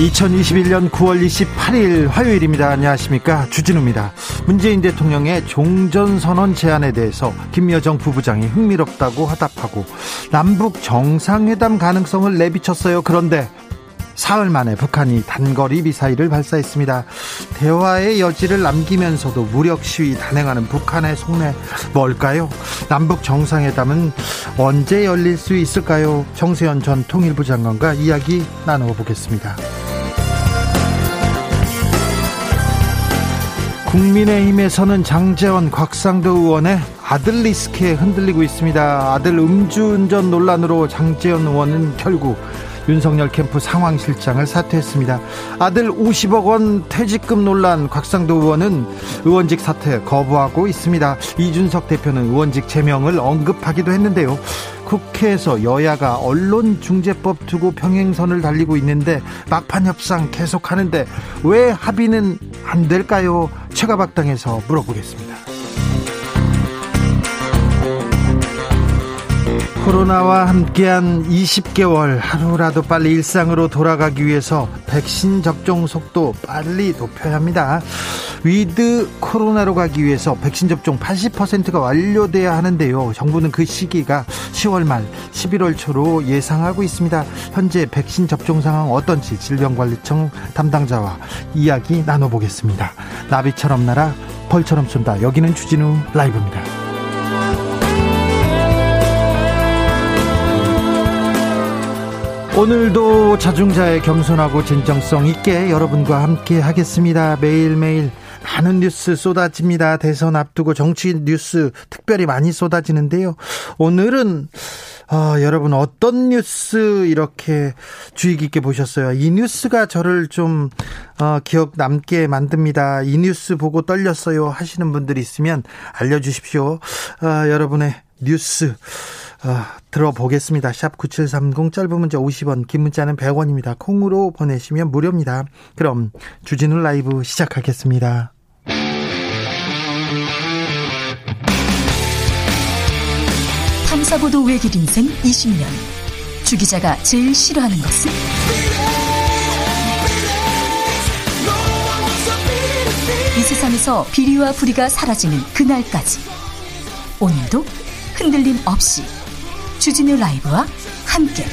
2021년 9월 28일 화요일입니다. 안녕하십니까. 주진우입니다. 문재인 대통령의 종전선언 제안에 대해서 김여정 부부장이 흥미롭다고 화답하고 남북 정상회담 가능성을 내비쳤어요. 그런데 사흘 만에 북한이 단거리 미사일을 발사했습니다. 대화의 여지를 남기면서도 무력 시위 단행하는 북한의 속내 뭘까요? 남북 정상회담은 언제 열릴 수 있을까요? 정세현 전 통일부 장관과 이야기 나눠보겠습니다. 국민의힘에서는 장재원, 곽상도 의원의 아들 리스크에 흔들리고 있습니다. 아들 음주운전 논란으로 장재원 의원은 결국 윤석열 캠프 상황실장을 사퇴했습니다. 아들 50억 원 퇴직금 논란 곽상도 의원은 의원직 사퇴 거부하고 있습니다. 이준석 대표는 의원직 제명을 언급하기도 했는데요. 국회에서 여야가 언론중재법 두고 평행선을 달리고 있는데 막판 협상 계속하는데 왜 합의는 안 될까요? 최가박당에서 물어보겠습니다. 코로나와 함께한 20개월 하루라도 빨리 일상으로 돌아가기 위해서 백신 접종 속도 빨리 높여야 합니다. with 코로나로 가기 위해서 백신 접종 80%가 완료돼야 하는데요. 정부는 그 시기가 10월 말 11월 초로 예상하고 있습니다. 현재 백신 접종 상황 어떤지 질병관리청 담당자와 이야기 나눠보겠습니다. 나비처럼 날아 벌처럼 쏜다. 여기는 주진우 라이브입니다. 오늘도 자중자의 겸손하고 진정성 있게 여러분과 함께 하겠습니다. 매일매일 많은 뉴스 쏟아집니다. 대선 앞두고 정치 뉴스 특별히 많이 쏟아지는데요. 오늘은 아, 여러분 어떤 뉴스 이렇게 주의 깊게 보셨어요? 이 뉴스가 저를 좀 어, 기억 남게 만듭니다. 이 뉴스 보고 떨렸어요 하시는 분들이 있으면 알려주십시오. 아, 여러분의 뉴스 아, 들어보겠습니다. 샵 9730 짧은 문자 50원, 긴 문자는 100원입니다. 콩으로 보내시면 무료입니다. 그럼 주진우 라이브 시작하겠습니다. 탐사보도 외길 인생 20년. 주 기자가 제일 싫어하는 것은? 이 세상에서 비리와 부리가 사라지는 그날까지. 오늘도 흔들림 없이 주진우 라이브와 함께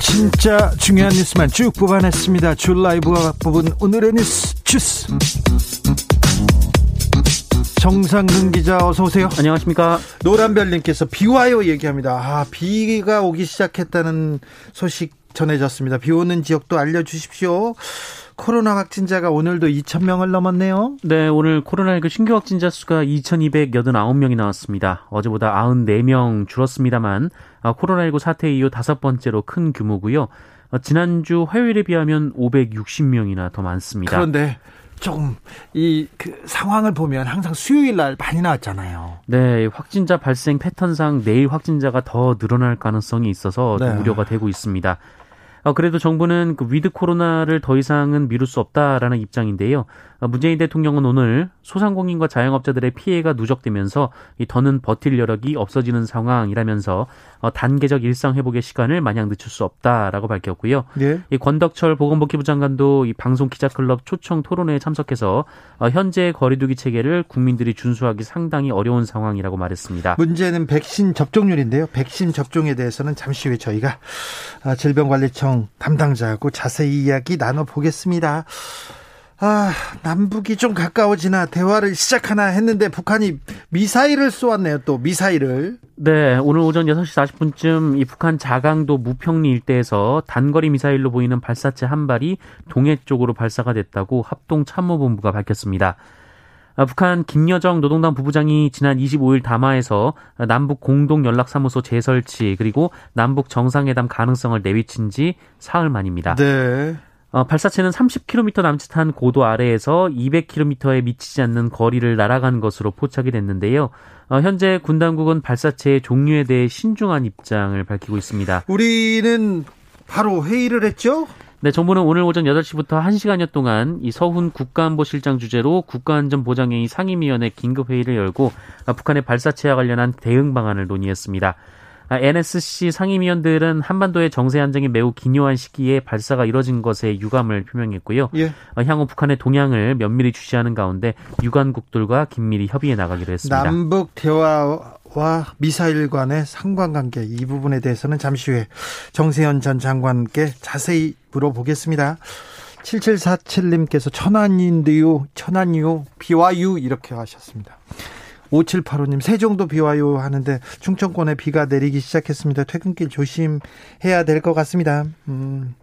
진짜 중요한 뉴스만 쭉 뽑아냈습니다. 줄 라이브와 뽑은 오늘의 뉴스 주스. 정상근 기자 어서 오세요. 안녕하십니까. 노란별님께서 비와요 얘기합니다. 아 비가 오기 시작했다는 소식 전해졌습니다. 비 오는 지역도 알려주십시오. 코로나 확진자가 오늘도 2,000명을 넘었네요. 네, 오늘 코로나19 신규 확진자 수가 2,289명이 나왔습니다. 어제보다 94명 줄었습니다만 아, 코로나19 사태 이후 다섯 번째로 큰 규모고요. 어, 지난주 화요일에 비하면 560명이나 더 많습니다. 그런데 조금 이 그 상황을 보면 항상 수요일 날 많이 나왔잖아요. 네, 확진자 발생 패턴상 내일 확진자가 더 늘어날 가능성이 있어서 네. 우려가 되고 있습니다. 어, 그래도 정부는 그 with 코로나를 더 이상은 미룰 수 없다라는 입장인데요. 어, 문재인 대통령은 오늘 소상공인과 자영업자들의 피해가 누적되면서 이 더는 버틸 여력이 없어지는 상황이라면서 어, 단계적 일상 회복의 시간을 마냥 늦출 수 없다라고 밝혔고요. 네. 이 권덕철 보건복지부 장관도 이 방송 기자클럽 초청 토론회에 참석해서 어, 현재 거리두기 체계를 국민들이 준수하기 상당히 어려운 상황이라고 말했습니다. 문제는 백신 접종률인데요. 백신 접종에 대해서는 잠시 후에 저희가 질병관리청 담당자하고 자세히 이야기 나눠보겠습니다. 아, 남북이 좀 가까워지나 대화를 시작하나 했는데 북한이 미사일을 쏘았네요. 또 미사일을. 네, 오늘 오전 6시 40분쯤 이 북한 자강도 무평리 일대에서 단거리 미사일로 보이는 발사체 한 발이 동해 쪽으로 발사가 됐다고 합동 참모본부가 밝혔습니다. 아, 북한 김여정 노동당 부부장이 지난 25일 담화에서 남북 공동 연락사무소 재설치 그리고 남북 정상회담 가능성을 내비친 지 사흘 만입니다. 네. 어, 발사체는 30km 남짓한 고도 아래에서 200km에 미치지 않는 거리를 날아간 것으로 포착이 됐는데요. 어, 현재 군 당국은 발사체의 종류에 대해 신중한 입장을 밝히고 있습니다. 우리는 바로 회의를 했죠? 네, 정부는 오늘 오전 8시부터 1시간여 동안 이 서훈 국가안보실장 주재로 국가안전보장회의 상임위원회 긴급회의를 열고 북한의 발사체와 관련한 대응 방안을 논의했습니다. NSC 상임위원들은 한반도의 정세 안정이 매우 기묘한 시기에 발사가 이뤄진 것에 유감을 표명했고요. 예. 어, 향후 북한의 동향을 면밀히 주시하는 가운데 유관국들과 긴밀히 협의해 나가기로 했습니다. 남북 대화와 미사일 간의 상관관계 이 부분에 대해서는 잠시 후에 정세현 전 장관께 자세히 물어보겠습니다. 7747님께서 천안인데요, 천안이요, 비와유 이렇게 하셨습니다. 5785님, 세종도 비 와요 하는데 충청권에 비가 내리기 시작했습니다. 퇴근길 조심해야 될 것 같습니다. 음.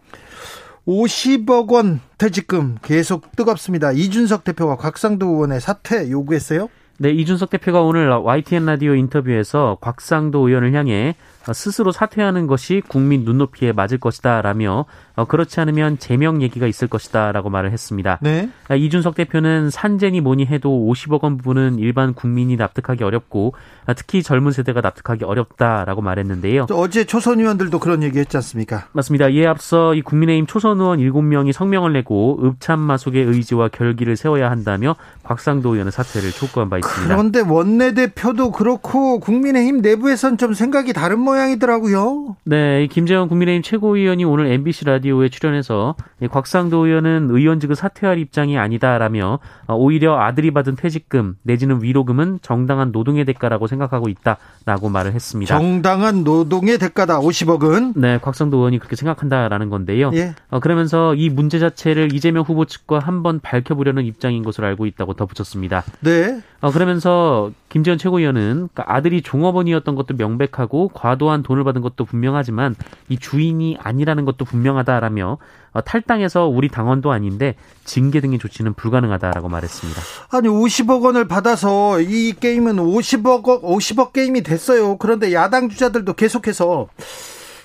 50억 원 퇴직금 계속 뜨겁습니다. 이준석 대표가 곽상도 의원의 사퇴 요구했어요? 네, 이준석 대표가 오늘 YTN 라디오 인터뷰에서 곽상도 의원을 향해 스스로 사퇴하는 것이 국민 눈높이에 맞을 것이다라며 어, 그렇지 않으면 제명 얘기가 있을 것이다라고 말을 했습니다. 네. 아, 이준석 대표는 산재니 뭐니 해도 50억 원 부분은 일반 국민이 납득하기 어렵고 아, 특히 젊은 세대가 납득하기 어렵다라고 말했는데요. 어제 초선 의원들도 그런 얘기 했지 않습니까? 맞습니다. 이에 앞서 이 국민의힘 초선 의원 7명이 성명을 내고 읍참마속의 의지와 결기를 세워야 한다며 곽상도 의원의 사퇴를 촉구한 바 있습니다. 그런데 원내대표도 그렇고 국민의힘 내부에선 좀 생각이 다른 모양 이더라고요. 네, 김재원 국민의힘 최고위원이 오늘 MBC 라디오 라디오에 출연해서 곽상도 의원은 의원직을 사퇴할 입장이 아니다라며 어, 오히려 아들이 받은 퇴직금 내지는 위로금은 정당한 노동의 대가라고 생각하고 있다라고 말을 했습니다. 정당한 노동의 대가다 50억은? 네, 곽상도 의원이 그렇게 생각한다라는 건데요. 예. 어, 그러면서 이 문제 자체를 이재명 후보 측과 한번 밝혀보려는 입장인 것으로 알고 있다고 덧붙였습니다. 네. 어, 그러면서 김재현 최고위원은 그러니까 아들이 종업원이었던 것도 명백하고 과도한 돈을 받은 것도 분명하지만 이 주인이 아니라는 것도 분명하다라며 어, 탈당해서 우리 당원도 아닌데 징계 등의 조치는 불가능하다라고 말했습니다. 아니 50억 원을 받아서 이 게임은 50억 50억 게임이 됐어요. 그런데 야당 주자들도 계속해서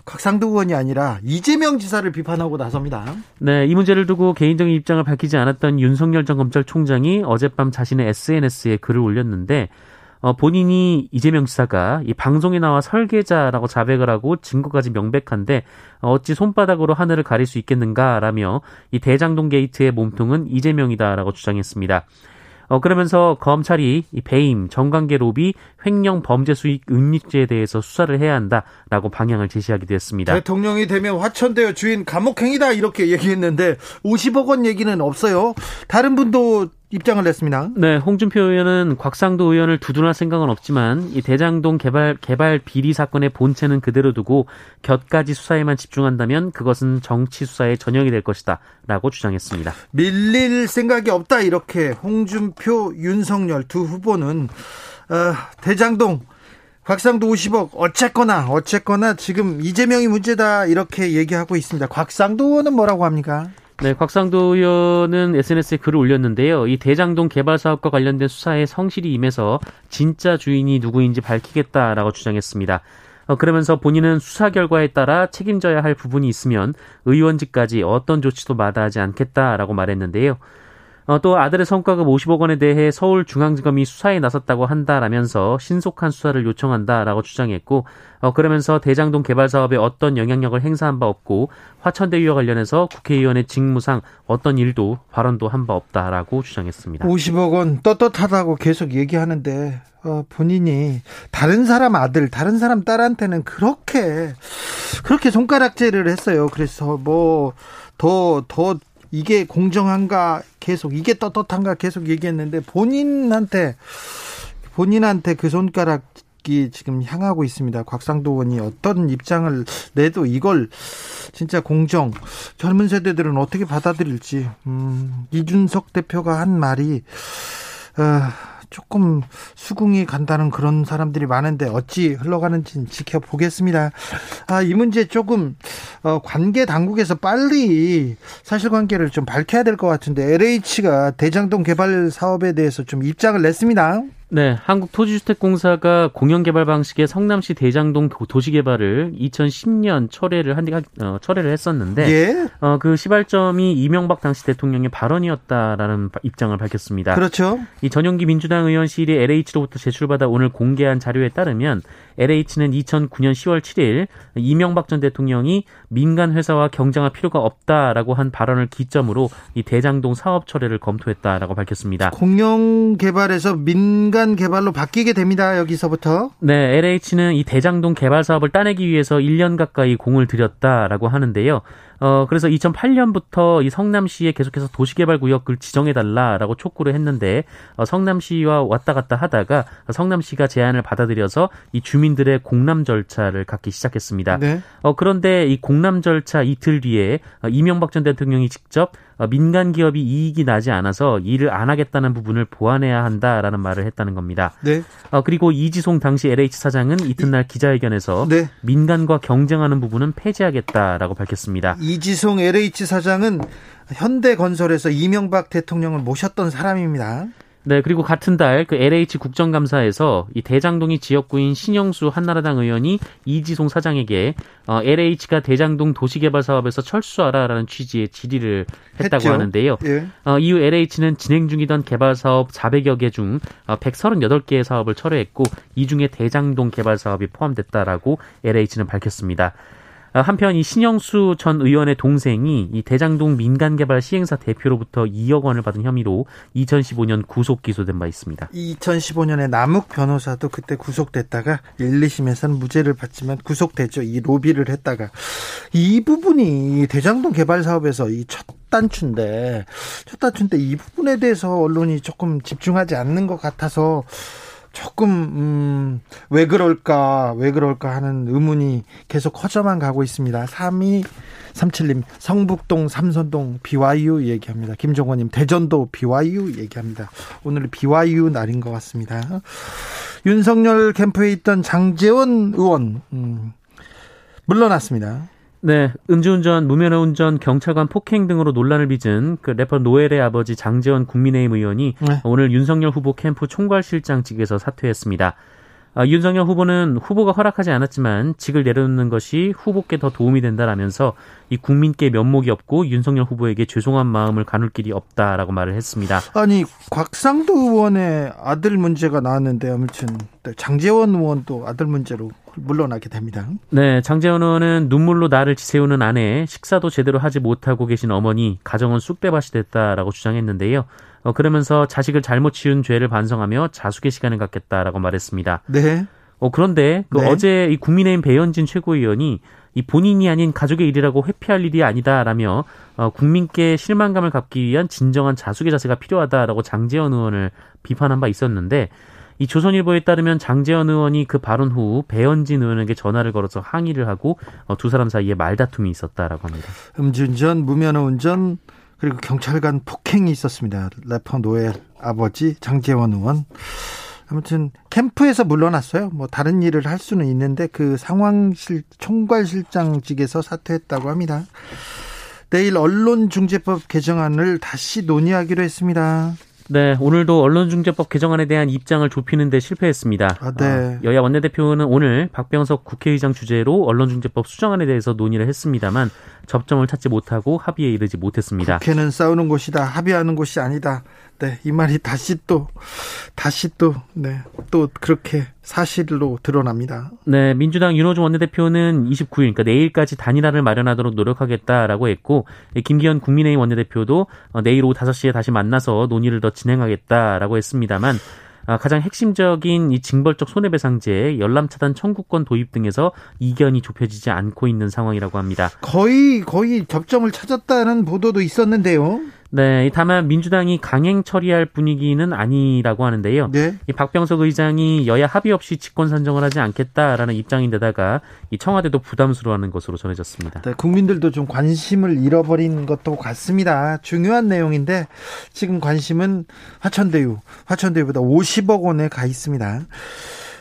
곽상도 의원이 아니라 이재명 지사를 비판하고 나섭니다. 네, 이 문제를 두고 개인적인 입장을 밝히지 않았던 윤석열 전 검찰총장이 어젯밤 자신의 SNS에 글을 올렸는데 어, 본인이 이재명 지사가 이 방송에 나와 설계자라고 자백을 하고 증거까지 명백한데 어찌 손바닥으로 하늘을 가릴 수 있겠는가라며 이 대장동 게이트의 몸통은 이재명이다라고 주장했습니다. 어, 그러면서 검찰이 이 배임, 정관계 로비, 횡령 범죄 수익 은닉죄에 대해서 수사를 해야 한다라고 방향을 제시하기도 했습니다. 대통령이 되면 화천대유 주인 감옥행이다 이렇게 얘기했는데 50억 원 얘기는 없어요. 다른 분도 입장을 냈습니다. 네, 홍준표 의원은 곽상도 의원을 두둔할 생각은 없지만 이 대장동 개발 개발 비리 사건의 본체는 그대로 두고 곁가지 수사에만 집중한다면 그것은 정치 수사의 전형이 될 것이다라고 주장했습니다. 밀릴 생각이 없다 이렇게 홍준표, 윤석열 두 후보는 어, 대장동 곽상도 50억 어쨌거나 어쨌거나 지금 이재명이 문제다 이렇게 얘기하고 있습니다. 곽상도 의원은 뭐라고 합니까? 네, 곽상도 의원은 SNS에 글을 올렸는데요. 이 대장동 개발 사업과 관련된 수사에 성실히 임해서 진짜 주인이 누구인지 밝히겠다라고 주장했습니다. 어, 그러면서 본인은 수사 결과에 따라 책임져야 할 부분이 있으면 의원직까지 어떤 조치도 마다하지 않겠다라고 말했는데요. 어, 또 아들의 성과급 50억 원에 대해 서울중앙지검이 수사에 나섰다고 한다라면서 신속한 수사를 요청한다라고 주장했고 어, 그러면서 대장동 개발 사업에 어떤 영향력을 행사한 바 없고 화천대유와 관련해서 국회의원의 직무상 어떤 일도 발언도 한 바 없다라고 주장했습니다. 50억 원 떳떳하다고 계속 얘기하는데 어, 본인이 다른 사람 아들, 다른 사람 딸한테는 그렇게 그렇게 손가락질을 했어요. 그래서 뭐 더더 이게 공정한가 계속 이게 떳떳한가 계속 얘기했는데 본인한테 본인한테 그 손가락 이 지금 향하고 있습니다. 곽상도 의원이 어떤 입장을 내도 이걸 진짜 공정 젊은 세대들은 어떻게 받아들일지 음, 이준석 대표가 한 말이 어, 조금 수긍이 간다는 그런 사람들이 많은데 어찌 흘러가는지 지켜보겠습니다. 아, 이 문제 조금 어, 관계 당국에서 빨리 사실관계를 좀 밝혀야 될 것 같은데 LH가 대장동 개발 사업에 대해서 좀 입장을 냈습니다. 네, 한국토지주택공사가 공영개발 방식의 성남시 대장동 도시개발을 2010년 철회를 한 어, 철회를 했었는데 예? 어, 그 시발점이 이명박 당시 대통령의 발언이었다라는 입장을 밝혔습니다. 그렇죠. 이 전용기 민주당 의원실이 LH로부터 제출받아 오늘 공개한 자료에 따르면 LH는 2009년 10월 7일 이명박 전 대통령이 민간 회사와 경쟁할 필요가 없다라고 한 발언을 기점으로 이 대장동 사업 철회를 검토했다라고 밝혔습니다. 공영 개발에서 민간 개발로 바뀌게 됩니다. 여기서부터. 네, LH는 이 대장동 개발 사업을 따내기 위해서 1년 가까이 공을 들였다라고 하는데요. 어, 그래서 2008년부터 이 성남시에 계속해서 도시개발 구역을 지정해달라라고 촉구를 했는데, 어, 성남시와 왔다 갔다 하다가 성남시가 제안을 받아들여서 이 주민들의 공람 절차를 갖기 시작했습니다. 네. 어, 그런데 이 공람 절차 이틀 뒤에 어, 이명박 전 대통령이 직접 어, 민간 기업이 이익이 나지 않아서 일을 안 하겠다는 부분을 보완해야 한다라는 말을 했다는 겁니다. 네. 어, 그리고 이지송 당시 LH 사장은 이튿날 기자회견에서 네. 민간과 경쟁하는 부분은 폐지하겠다라고 밝혔습니다. 이지송 LH 사장은 현대건설에서 이명박 대통령을 모셨던 사람입니다. 네, 그리고 같은 달 그 LH 국정감사에서 이 대장동이 지역구인 신영수 한나라당 의원이 이지송 사장에게 어, LH가 대장동 도시개발 사업에서 철수하라라는 취지의 질의를 했다고 했죠. 하는데요. 예. 어, 이후 LH는 진행 중이던 개발 사업 400여 개 중 138개의 어, 사업을 철회했고 이 중에 대장동 개발 사업이 포함됐다라고 LH는 밝혔습니다. 아, 한편 이 신영수 전 의원의 동생이 이 대장동 민간개발 시행사 대표로부터 2억 원을 받은 혐의로 2015년 구속 기소된 바 있습니다. 2015년에 남욱 변호사도 그때 구속됐다가 1, 2심에서는 무죄를 받지만 구속됐죠. 이 로비를 했다가 이 부분이 대장동 개발 사업에서 이첫 단추인데 첫 단추인데 이 부분에 대해서 언론이 조금 집중하지 않는 것 같아서 조금 음, 왜 그럴까 왜 그럴까 하는 의문이 계속 커져만 가고 있습니다. 3위 37님 성북동 삼선동 BYU 얘기합니다. 김종원님 대전도 BYU 얘기합니다. 오늘 BYU 날인 것 같습니다. 윤석열 캠프에 있던 장재원 의원 음, 물러났습니다. 네, 음주운전, 무면허 운전, 경찰관 폭행 등으로 논란을 빚은 그 래퍼 노엘의 아버지 장재원 국민의힘 의원이 네. 오늘 윤석열 후보 캠프 총괄실장직에서 사퇴했습니다. 아, 윤석열 후보는 후보가 허락하지 않았지만 직을 내려놓는 것이 후보께 더 도움이 된다라면서 이 국민께 면목이 없고 윤석열 후보에게 죄송한 마음을 가눌 길이 없다라고 말을 했습니다. 아니 곽상도 의원의 아들 문제가 나왔는데 아무튼 장재원 의원도 아들 문제로 물러나게 됩니다. 네, 장재원 의원은 눈물로 나를 지새우는 아내, 식사도 제대로 하지 못하고 계신 어머니, 가정은 쑥대밭이 됐다라고 주장했는데요. 어, 그러면서 자식을 잘못 치운 죄를 반성하며 자숙의 시간을 갖겠다라고 말했습니다. 네. 어, 그런데 그 네. 어제 이 국민의힘 배현진 최고위원이 이 본인이 아닌 가족의 일이라고 회피할 일이 아니다라며 어, 국민께 실망감을 갚기 위한 진정한 자숙의 자세가 필요하다라고 장재원 의원을 비판한 바 있었는데 이 조선일보에 따르면 장재원 의원이 그 발언 후 배현진 의원에게 전화를 걸어서 항의를 하고 어, 두 사람 사이에 말다툼이 있었다라고 합니다. 음주운전, 무면허 운전 그리고 경찰관 폭행이 있었습니다. 래퍼 노엘 아버지 장재원 의원. 아무튼 캠프에서 물러났어요. 뭐 다른 일을 할 수는 있는데 그 상황실 총괄실장직에서 사퇴했다고 합니다. 내일 언론중재법 개정안을 다시 논의하기로 했습니다. 네, 오늘도 언론중재법 개정안에 대한 입장을 좁히는 데 실패했습니다. 아, 네. 어, 여야 원내대표는 오늘 박병석 국회의장 주재로 언론중재법 수정안에 대해서 논의를 했습니다만 접점을 찾지 못하고 합의에 이르지 못했습니다. 국회는 싸우는 곳이다. 합의하는 곳이 아니다. 네, 이 말이 다시 또 다시 또 네, 또 그렇게 사실로 드러납니다. 네, 민주당 윤호중 원내대표는 29일 그러니까 내일까지 단일화를 마련하도록 노력하겠다라고 했고 김기현 국민의힘 원내대표도 어, 내일 오후 5시에 다시 만나서 논의를 더 진행하겠다라고 했습니다만 아, 가장 핵심적인 이 징벌적 손해배상제, 열람차단 청구권 도입 등에서 이견이 좁혀지지 않고 있는 상황이라고 합니다. 거의 거의 접점을 찾았다는 보도도 있었는데요. 네, 다만 민주당이 강행 처리할 분위기는 아니라고 하는데요. 네. 이 박병석 의장이 여야 합의 없이 직권 산정을 하지 않겠다라는 입장인데다가 이 청와대도 부담스러워하는 것으로 전해졌습니다. 네, 국민들도 좀 관심을 잃어버린 것도 같습니다. 중요한 내용인데 지금 관심은 화천대유, 화천대유보다 50억 원에 가 있습니다.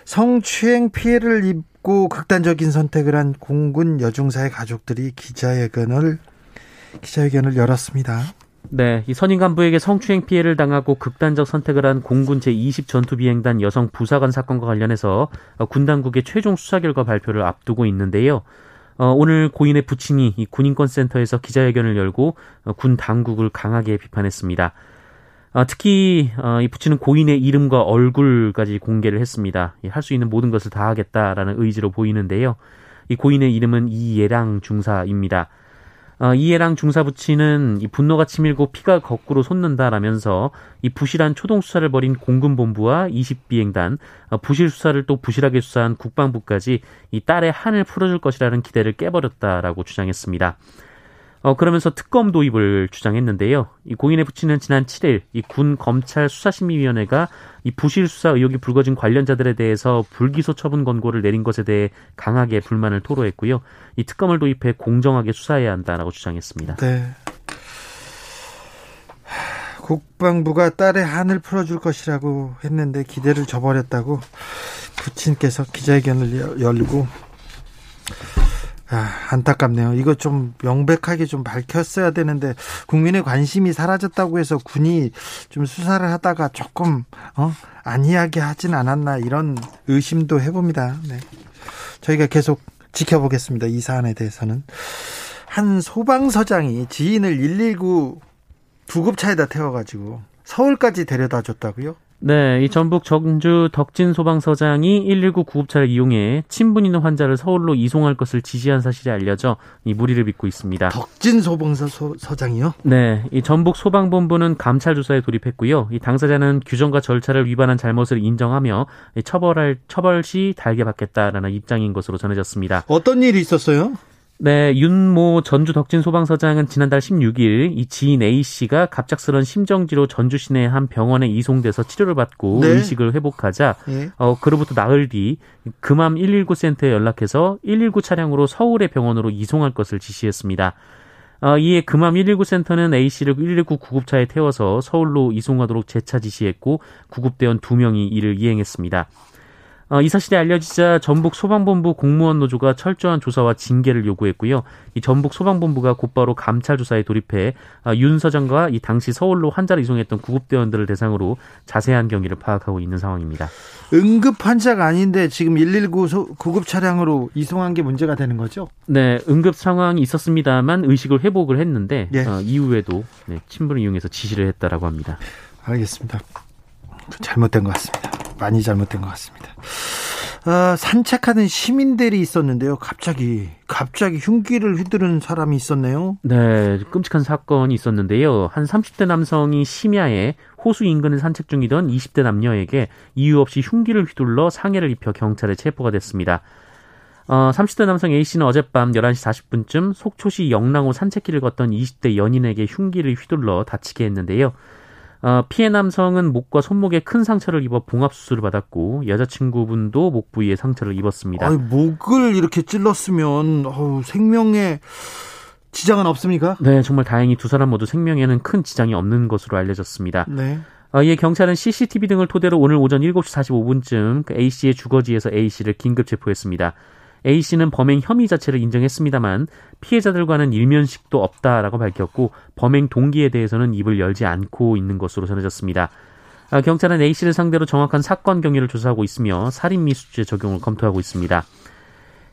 성추행 피해를 입고 극단적인 선택을 한 공군 여중사의 가족들이 기자회견을 기자회견을 열었습니다. 네, 이 선임 간부에게 성추행 피해를 당하고 극단적 선택을 한 공군 제20 전투비행단 여성 부사관 사건과 관련해서 군 당국의 최종 수사 결과 발표를 앞두고 있는데요. 어, 오늘 고인의 부친이 이 군인권센터에서 기자회견을 열고 어, 군 당국을 강하게 비판했습니다. 어, 특히 어, 이 부친은 고인의 이름과 얼굴까지 공개를 했습니다. 할 수 있는 모든 것을 다 하겠다라는 의지로 보이는데요. 이 고인의 이름은 이예랑 중사입니다. 어, 이해랑 중사부치는 이 분노가 치밀고 피가 거꾸로 솟는다라면서 이 부실한 초동 수사를 벌인 공군본부와 20비행단, 어, 부실 수사를 또 부실하게 수사한 국방부까지 이 딸의 한을 풀어줄 것이라는 기대를 깨버렸다라고 주장했습니다. 어, 그러면서 특검 도입을 주장했는데요. 이 고인의 부친은 지난 7일 이 군 검찰 수사심의위원회가 이 부실 수사 의혹이 불거진 관련자들에 대해서 불기소 처분 권고를 내린 것에 대해 강하게 불만을 토로했고요. 이 특검을 도입해 공정하게 수사해야 한다라고 주장했습니다. 네. 국방부가 딸의 한을 풀어줄 것이라고 했는데 기대를 저버렸다고 부친께서 기자회견을 열고 아, 안타깝네요. 이거 좀 명백하게 좀 밝혔어야 되는데 국민의 관심이 사라졌다고 해서 군이 좀 수사를 하다가 조금 어 안이하게 하진 않았나 이런 의심도 해봅니다. 네. 저희가 계속 지켜보겠습니다. 이 사안에 대해서는 한 소방서장이 지인을 119 구급차에다 태워가지고 서울까지 데려다 줬다고요? 네, 이 전북 정주 덕진 소방서장이 119 구급차를 이용해 친분 있는 환자를 서울로 이송할 것을 지시한 사실이 알려져 이 무리를 빚고 있습니다. 덕진 소방서장이요? 네, 이 전북 소방본부는 감찰 조사에 돌입했고요. 이 당사자는 규정과 절차를 위반한 잘못을 인정하며 처벌할 처벌 시 달게 받겠다라는 입장인 것으로 전해졌습니다. 어떤 일이 있었어요? 네, 윤모 전주 덕진 소방서장은 지난달 16일 이 지인 A 씨가 갑작스런 심정지로 전주 시내 한 병원에 이송돼서 치료를 받고 네. 의식을 회복하자 네. 어 그로부터 나흘 뒤 금암 119 센터에 연락해서 119 차량으로 서울의 병원으로 이송할 것을 지시했습니다. 어, 이에 금암 119 센터는 A 씨를 119 구급차에 태워서 서울로 이송하도록 재차 지시했고 구급대원 2명이 이를 이행했습니다. 어, 이 사실이 알려지자 전북 소방본부 공무원 노조가 철저한 조사와 징계를 요구했고요. 이 전북 소방본부가 곧바로 감찰 조사에 돌입해 어, 윤 서장과 이 당시 서울로 환자를 이송했던 구급대원들을 대상으로 자세한 경위를 파악하고 있는 상황입니다. 응급 환자가 아닌데 지금 119 구급 차량으로 이송한 게 문제가 되는 거죠? 네, 응급 상황이 있었습니다만 의식을 회복을 했는데 예. 어, 이후에도 네, 친분을 이용해서 지시를 했다라고 합니다. 알겠습니다. 잘못된 것 같습니다. 많이 잘못된 것 같습니다. 어, 산책하는 시민들이 있었는데요. 갑자기 갑자기 흉기를 휘두르는 사람이 있었네요. 네, 끔찍한 사건이 있었는데요. 한 30대 남성이 심야에 호수 인근을 산책 중이던 20대 남녀에게 이유 없이 흉기를 휘둘러 상해를 입혀 경찰에 체포가 됐습니다. 어, 30대 남성 A씨는 어젯밤 11시 40분쯤 속초시 영랑호 산책길을 걷던 20대 연인에게 흉기를 휘둘러 다치게 했는데요. 어, 피해 남성은 목과 손목에 큰 상처를 입어 봉합 수술을 받았고 여자친구분도 목 부위에 상처를 입었습니다. 아니, 목을 이렇게 찔렀으면 어우, 생명에 지장은 없습니까? 네, 정말 다행히 두 사람 모두 생명에는 큰 지장이 없는 것으로 알려졌습니다. 네. 어, 이에 경찰은 CCTV 등을 토대로 오늘 오전 7시 45분쯤 그 A 씨의 주거지에서 A 씨를 긴급 체포했습니다. A 씨는 범행 혐의 자체를 인정했습니다만 피해자들과는 일면식도 없다라고 밝혔고 범행 동기에 대해서는 입을 열지 않고 있는 것으로 전해졌습니다. 아, 경찰은 A 씨를 상대로 정확한 사건 경위를 조사하고 있으며 살인 미수죄 적용을 검토하고 있습니다.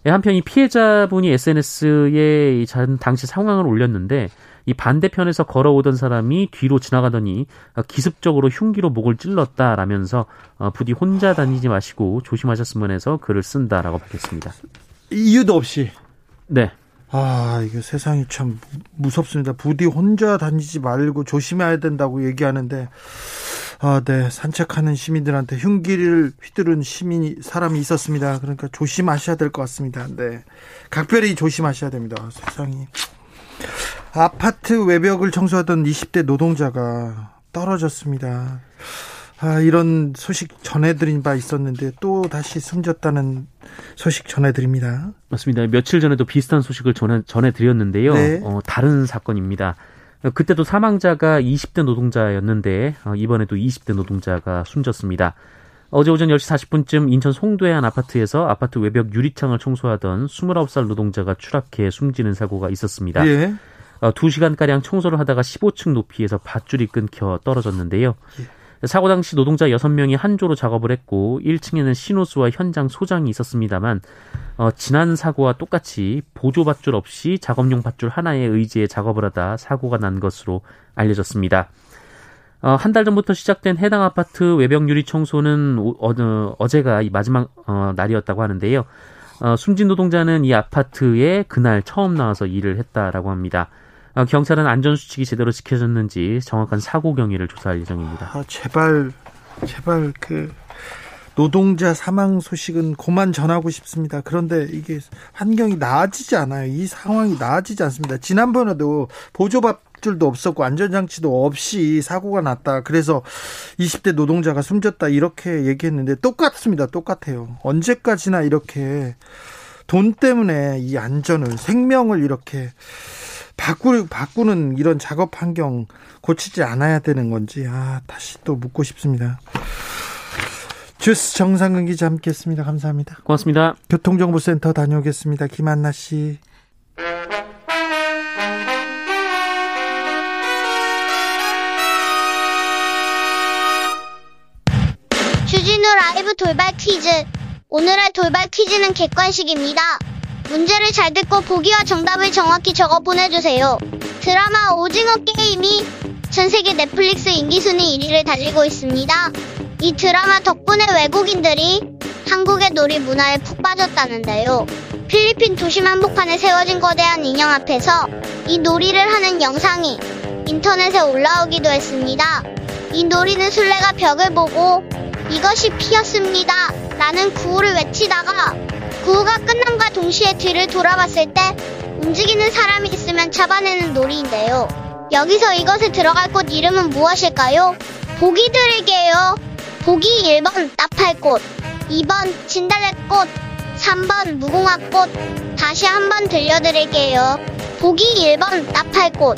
예, 한편 이 피해자분이 SNS에 당시 상황을 올렸는데 이 반대편에서 걸어오던 사람이 뒤로 지나가더니 기습적으로 흉기로 목을 찔렀다라면서 어, 부디 혼자 다니지 마시고 조심하셨으면 해서 글을 쓴다라고 밝혔습니다. 이유도 없이. 네. 아, 이게 세상이 참 무섭습니다. 부디 혼자 다니지 말고 조심해야 된다고 얘기하는데, 아, 네. 산책하는 시민들한테 흉기를 휘두른 시민이, 사람이 있었습니다. 그러니까 조심하셔야 될 것 같습니다. 네. 각별히 조심하셔야 됩니다. 세상이. 아파트 외벽을 청소하던 20대 노동자가 떨어졌습니다. 아, 이런 소식 전해드린 바 있었는데 또 다시 숨졌다는 소식 전해드립니다. 맞습니다. 며칠 전에도 비슷한 소식을 전해, 전해드렸는데요. 네. 어, 다른 사건입니다. 그때도 사망자가 20대 노동자였는데 어, 이번에도 20대 노동자가 숨졌습니다. 어제 오전 10시 40분쯤 인천 송도의 한 아파트에서 아파트 외벽 유리창을 청소하던 29살 노동자가 추락해 숨지는 사고가 있었습니다. 예. 어, 2시간가량 청소를 하다가 15층 높이에서 밧줄이 끊겨 떨어졌는데요. 예. 사고 당시 노동자 6명이 한 조로 작업을 했고 1층에는 신호수와 현장 소장이 있었습니다만 어, 지난 사고와 똑같이 보조 밧줄 없이 작업용 밧줄 하나에 의지해 작업을 하다 사고가 난 것으로 알려졌습니다. 어, 한 달 전부터 시작된 해당 아파트 외벽 유리 청소는 어, 어, 어제가 마지막 어, 날이었다고 하는데요. 어, 숨진 노동자는 이 아파트에 그날 처음 나와서 일을 했다라고 합니다. 어, 경찰은 안전수칙이 제대로 지켜졌는지 정확한 사고 경위를 조사할 예정입니다. 아, 제발, 제발 그 노동자 사망 소식은 고만 전하고 싶습니다. 그런데 이게 환경이 나아지지 않아요. 이 상황이 나아지지 않습니다. 지난번에도 보조밥 줄도 없었고 안전장치도 없이 사고가 났다. 그래서 20대 노동자가 숨졌다. 이렇게 얘기했는데 똑같습니다. 똑같아요. 언제까지나 이렇게 돈 때문에 이 안전을 생명을 이렇게 바꾸, 바꾸는 이런 작업 환경 고치지 않아야 되는 건지, 아, 다시 또 묻고 싶습니다. 주스 정상근 기자 함께 했습니다. 감사합니다. 고맙습니다. 교통정보센터 다녀오겠습니다. 김한나 씨. 주진우 라이브 돌발 퀴즈. 오늘의 돌발 퀴즈는 객관식입니다. 문제를 잘 듣고 보기와 정답을 정확히 적어 보내주세요. 드라마 오징어 게임이 전 세계 넷플릭스 인기순위 1위를 달리고 있습니다. 이 드라마 덕분에 외국인들이 한국의 놀이 문화에 푹 빠졌다는데요. 필리핀 도심 한복판에 세워진 거대한 인형 앞에서 이 놀이를 하는 영상이 인터넷에 올라오기도 했습니다. 이 놀이는 술래가 벽을 보고 이것이 피었습니다. 라는 구호를 외치다가 구호가 끝남과 동시에 뒤를 돌아봤을 때 움직이는 사람이 있으면 잡아내는 놀이인데요. 여기서 이것에 들어갈 꽃 이름은 무엇일까요? 보기 드릴게요. 보기 1번 나팔꽃, 2번 진달래꽃, 3번 무궁화꽃. 다시 한번 들려드릴게요. 보기 1번 나팔꽃,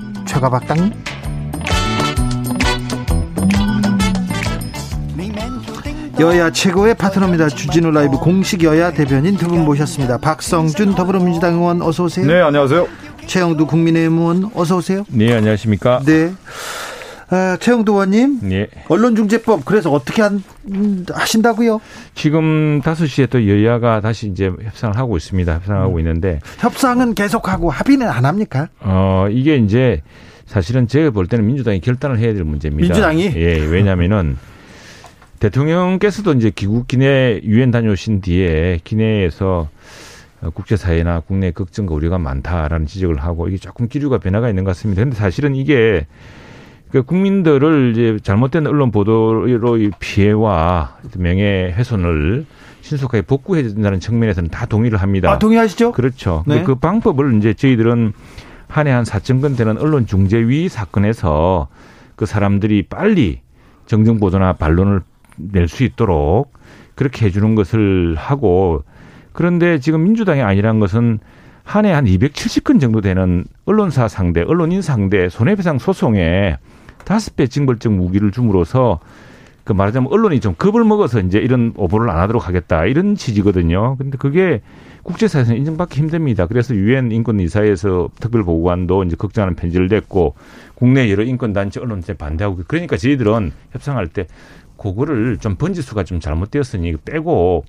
최가박당 여야 최고의 파트너입니다. 주진우 라이브 공식 여야 대변인 두 분 모셨습니다. 박성준 더불어민주당 의원 어서 오세요. 네, 안녕하세요. 최영두 국민의힘 의원 어서 오세요. 네, 안녕하십니까. 네. 아, 최영두 의원님. 네. 언론중재법 그래서 어떻게 한, 음, 하신다고요? 지금 5시에 또 여야가 다시 이제 협상을 하고 있습니다. 협상하고 음. 있는데 협상은 계속하고 합의는 안 합니까? 어, 이게 이제 사실은 제가 볼 때는 민주당이 결단을 해야 될 문제입니다. 민주당이? 예, 왜냐면은 대통령께서도 이제 귀국 기내 유엔 다녀오신 뒤에 기내에서 국제사회나 국내 걱정과 우려가 많다라는 지적을 하고 이게 조금 기류가 변화가 있는 것 같습니다. 근데 사실은 이게 그 국민들을 이제 잘못된 언론 보도로 피해와 명예 훼손을 신속하게 복구해야 된다는 측면에서는 다 동의를 합니다. 아, 동의하시죠? 그렇죠. 네. 그 방법을 이제 저희들은 한 해한 4천 건 되는 언론 중재위 사건에서 그 사람들이 빨리 정정 보도나 반론을 낼 수 있도록 그렇게 해주는 것을 하고 그런데 지금 민주당이 아니란 것은 한 해 한 270건 정도 되는 언론사 상대, 언론인 상대 손해배상 소송에 다섯 배 징벌적 무기를 줌으로써 그 말하자면 언론이 좀 겁을 먹어서 이제 이런 오보를 안 하도록 하겠다 이런 취지거든요. 근데 그게 국제사회에서 인정받기 힘듭니다. 그래서 유엔 인권이사에서 특별보고관도 이제 걱정하는 편지를 냈고 국내 여러 인권단체 언론체 반대하고 그러니까 저희들은 협상할 때 그거를 좀 번지수가 좀 잘못되었으니 빼고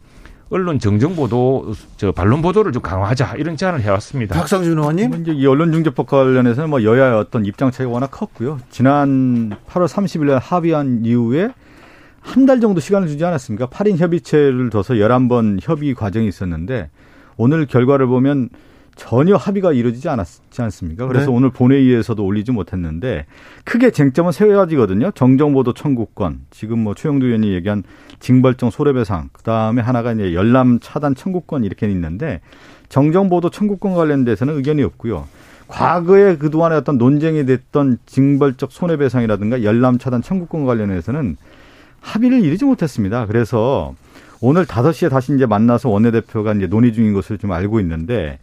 언론 정정 보도 저 반론 보도를 좀 강화하자 이런 제안을 해왔습니다. 박성준 의원님 이제 이 언론 중재법 관련해서는 뭐 여야의 어떤 입장 차이가 워낙 컸고요. 지난 8월 30일 날 합의한 이후에 한 달 정도 시간을 주지 않았습니까? 8인 협의체를 둬서 11번 협의 과정이 있었는데 오늘 결과를 보면 전혀 합의가 이루어지지 않았지 않습니까? 그래서 네. 오늘 본회의에서도 올리지 못했는데 크게 쟁점은 세 가지거든요. 정정보도 청구권, 지금 뭐 최영두 의원이 얘기한 징벌적 손해배상, 그 다음에 하나가 이제 열람 차단 청구권 이렇게 있는데 정정보도 청구권 관련돼서는 의견이 없고요. 과거에 그동안에 어떤 논쟁이 됐던 징벌적 손해배상이라든가 열람 차단 청구권 관련해서는 합의를 이루지 못했습니다. 그래서 오늘 5시에 다시 이제 만나서 원내대표가 이제 논의 중인 것을 좀 알고 있는데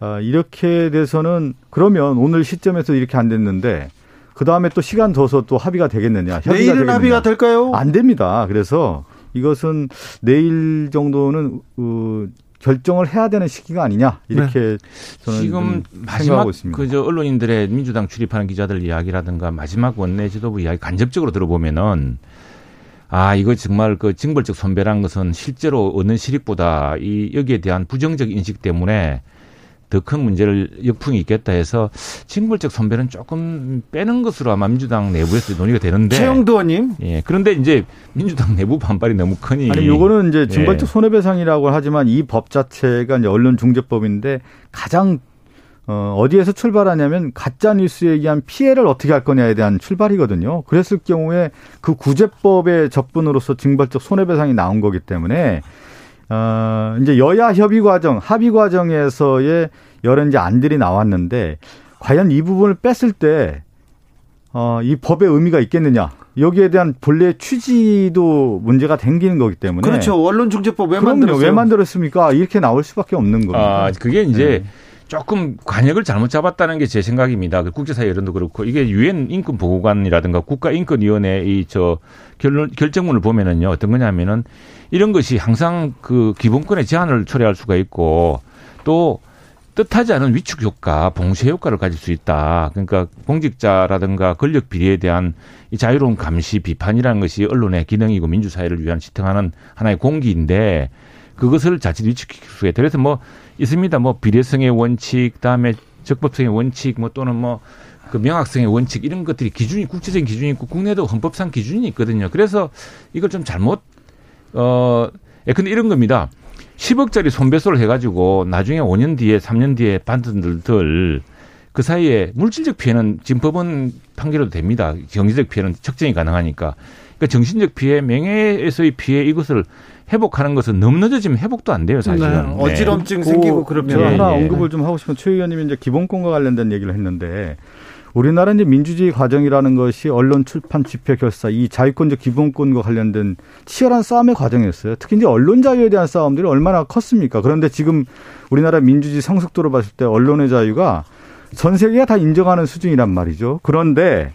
아, 이렇게 돼서는 그러면 오늘 시점에서 이렇게 안 됐는데 그 다음에 또 시간 둬서 또 합의가 되겠느냐? 내일은 되겠느냐. 합의가 될까요? 안 됩니다. 그래서 이것은 내일 정도는 어, 결정을 해야 되는 시기가 아니냐 이렇게 네. 저는 지금 마지막 그저 언론인들의 민주당 출입하는 기자들 이야기라든가 마지막 원내 지도부 이야기 간접적으로 들어보면은 아 이거 정말 그 징벌적 선배란 것은 실제로 얻는 실익보다 이 여기에 대한 부정적 인식 때문에 더 큰 문제를 역풍이 있겠다 해서 징벌적 선배는 조금 빼는 것으로 아마 민주당 내부에서 논의가 되는데 최영도 의원님. 예. 그런데 이제 민주당 내부 반발이 너무 크니 아니 요거는 이제 징벌적 예. 손해배상이라고 하지만 이 법 자체가 이제 언론중재법인데 가장 어, 어디에서 출발하냐면 가짜 뉴스에 의한 피해를 어떻게 할 거냐에 대한 출발이거든요. 그랬을 경우에 그 구제법의 접근으로서 징벌적 손해배상이 나온 거기 때문에 어, 이제 여야 협의 과정, 합의 과정에서의 여러 이제 안들이 나왔는데 과연 이 부분을 뺐을 때 어, 이 법의 의미가 있겠느냐. 여기에 대한 본래 취지도 문제가 생기는 거기 때문에. 그렇죠. 언론중재법 왜 만들었어요? 왜 만들었습니까? 이렇게 나올 수밖에 없는 겁니다. 아, 그게 이제 네. 조금 관역을 잘못 잡았다는 게 제 생각입니다. 그 국제사회 여론도 그렇고 이게 유엔 인권 보고관이라든가 국가인권위원회 이저 결정문을 보면은요 어떤 거냐면은 이런 것이 항상 그 기본권의 제한을 초래할 수가 있고 또 뜻하지 않은 위축 효과, 봉쇄 효과를 가질 수 있다. 그러니까 공직자라든가 권력 비리에 대한 이 자유로운 감시, 비판이라는 것이 언론의 기능이고 민주사회를 위한 지탱하는 하나의 공기인데 그것을 자칫 위축시킬 수가 있다. 그래서 뭐 있습니다. 뭐 비례성의 원칙, 그다음에 적법성의 원칙, 뭐 또는 뭐 그 명확성의 원칙 이런 것들이 기준이 국제적인 기준이 있고 국내도 헌법상 기준이 있거든요. 그래서 이걸 좀 잘못 어, 예, 근데 이런 겁니다. 10억짜리 손배소를 해가지고 나중에 5년 뒤에 3년 뒤에 받은들 그 사이에 물질적 피해는 지금 법원 판결도 됩니다. 경제적 피해는 측정이 가능하니까. 그러니까 정신적 피해, 명예에서의 피해 이것을 회복하는 것은 너무 늦어지면 회복도 안 돼요, 사실은. 네. 어지럼증 네. 생기고 그러면. 제가 하나 예, 예. 언급을 좀 하고 싶은 최 의원님이 이제 기본권과 관련된 얘기를 했는데 우리나라 이제 민주주의 과정이라는 것이 언론 출판 집회 결사 이 자유권적 기본권과 관련된 치열한 싸움의 과정이었어요. 특히 이제 언론 자유에 대한 싸움들이 얼마나 컸습니까? 그런데 지금 우리나라 민주주의 성숙도로 봤을 때 언론의 자유가 전 세계가 다 인정하는 수준이란 말이죠. 그런데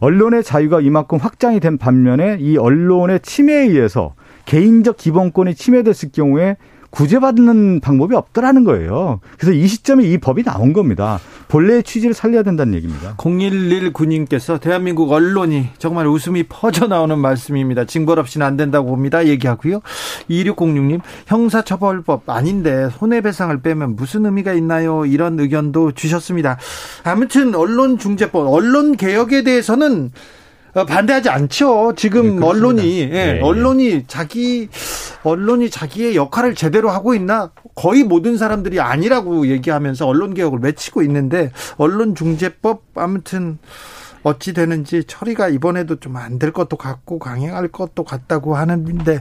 언론의 자유가 이만큼 확장이 된 반면에 이 언론의 침해에 의해서 개인적 기본권이 침해됐을 경우에 구제받는 방법이 없더라는 거예요. 그래서 이 시점에 이 법이 나온 겁니다. 본래의 취지를 살려야 된다는 얘기입니다. 0119님께서 대한민국 언론이 정말 웃음이 퍼져 나오는 말씀입니다. 징벌 없이는 안 된다고 봅니다. 얘기하고요. 2606님 형사처벌법 아닌데 손해배상을 빼면 무슨 의미가 있나요? 이런 의견도 주셨습니다. 아무튼 언론중재법, 언론개혁에 대해서는 어, 반대하지 않죠. 지금 네, 언론이 예, 네, 언론이 자기 언론이 자기의 역할을 제대로 하고 있나? 거의 모든 사람들이 아니라고 얘기하면서 언론 개혁을 외치고 있는데 언론 중재법 아무튼 어찌 되는지 처리가 이번에도 좀 안 될 것도 같고 강행할 것도 같다고 하는데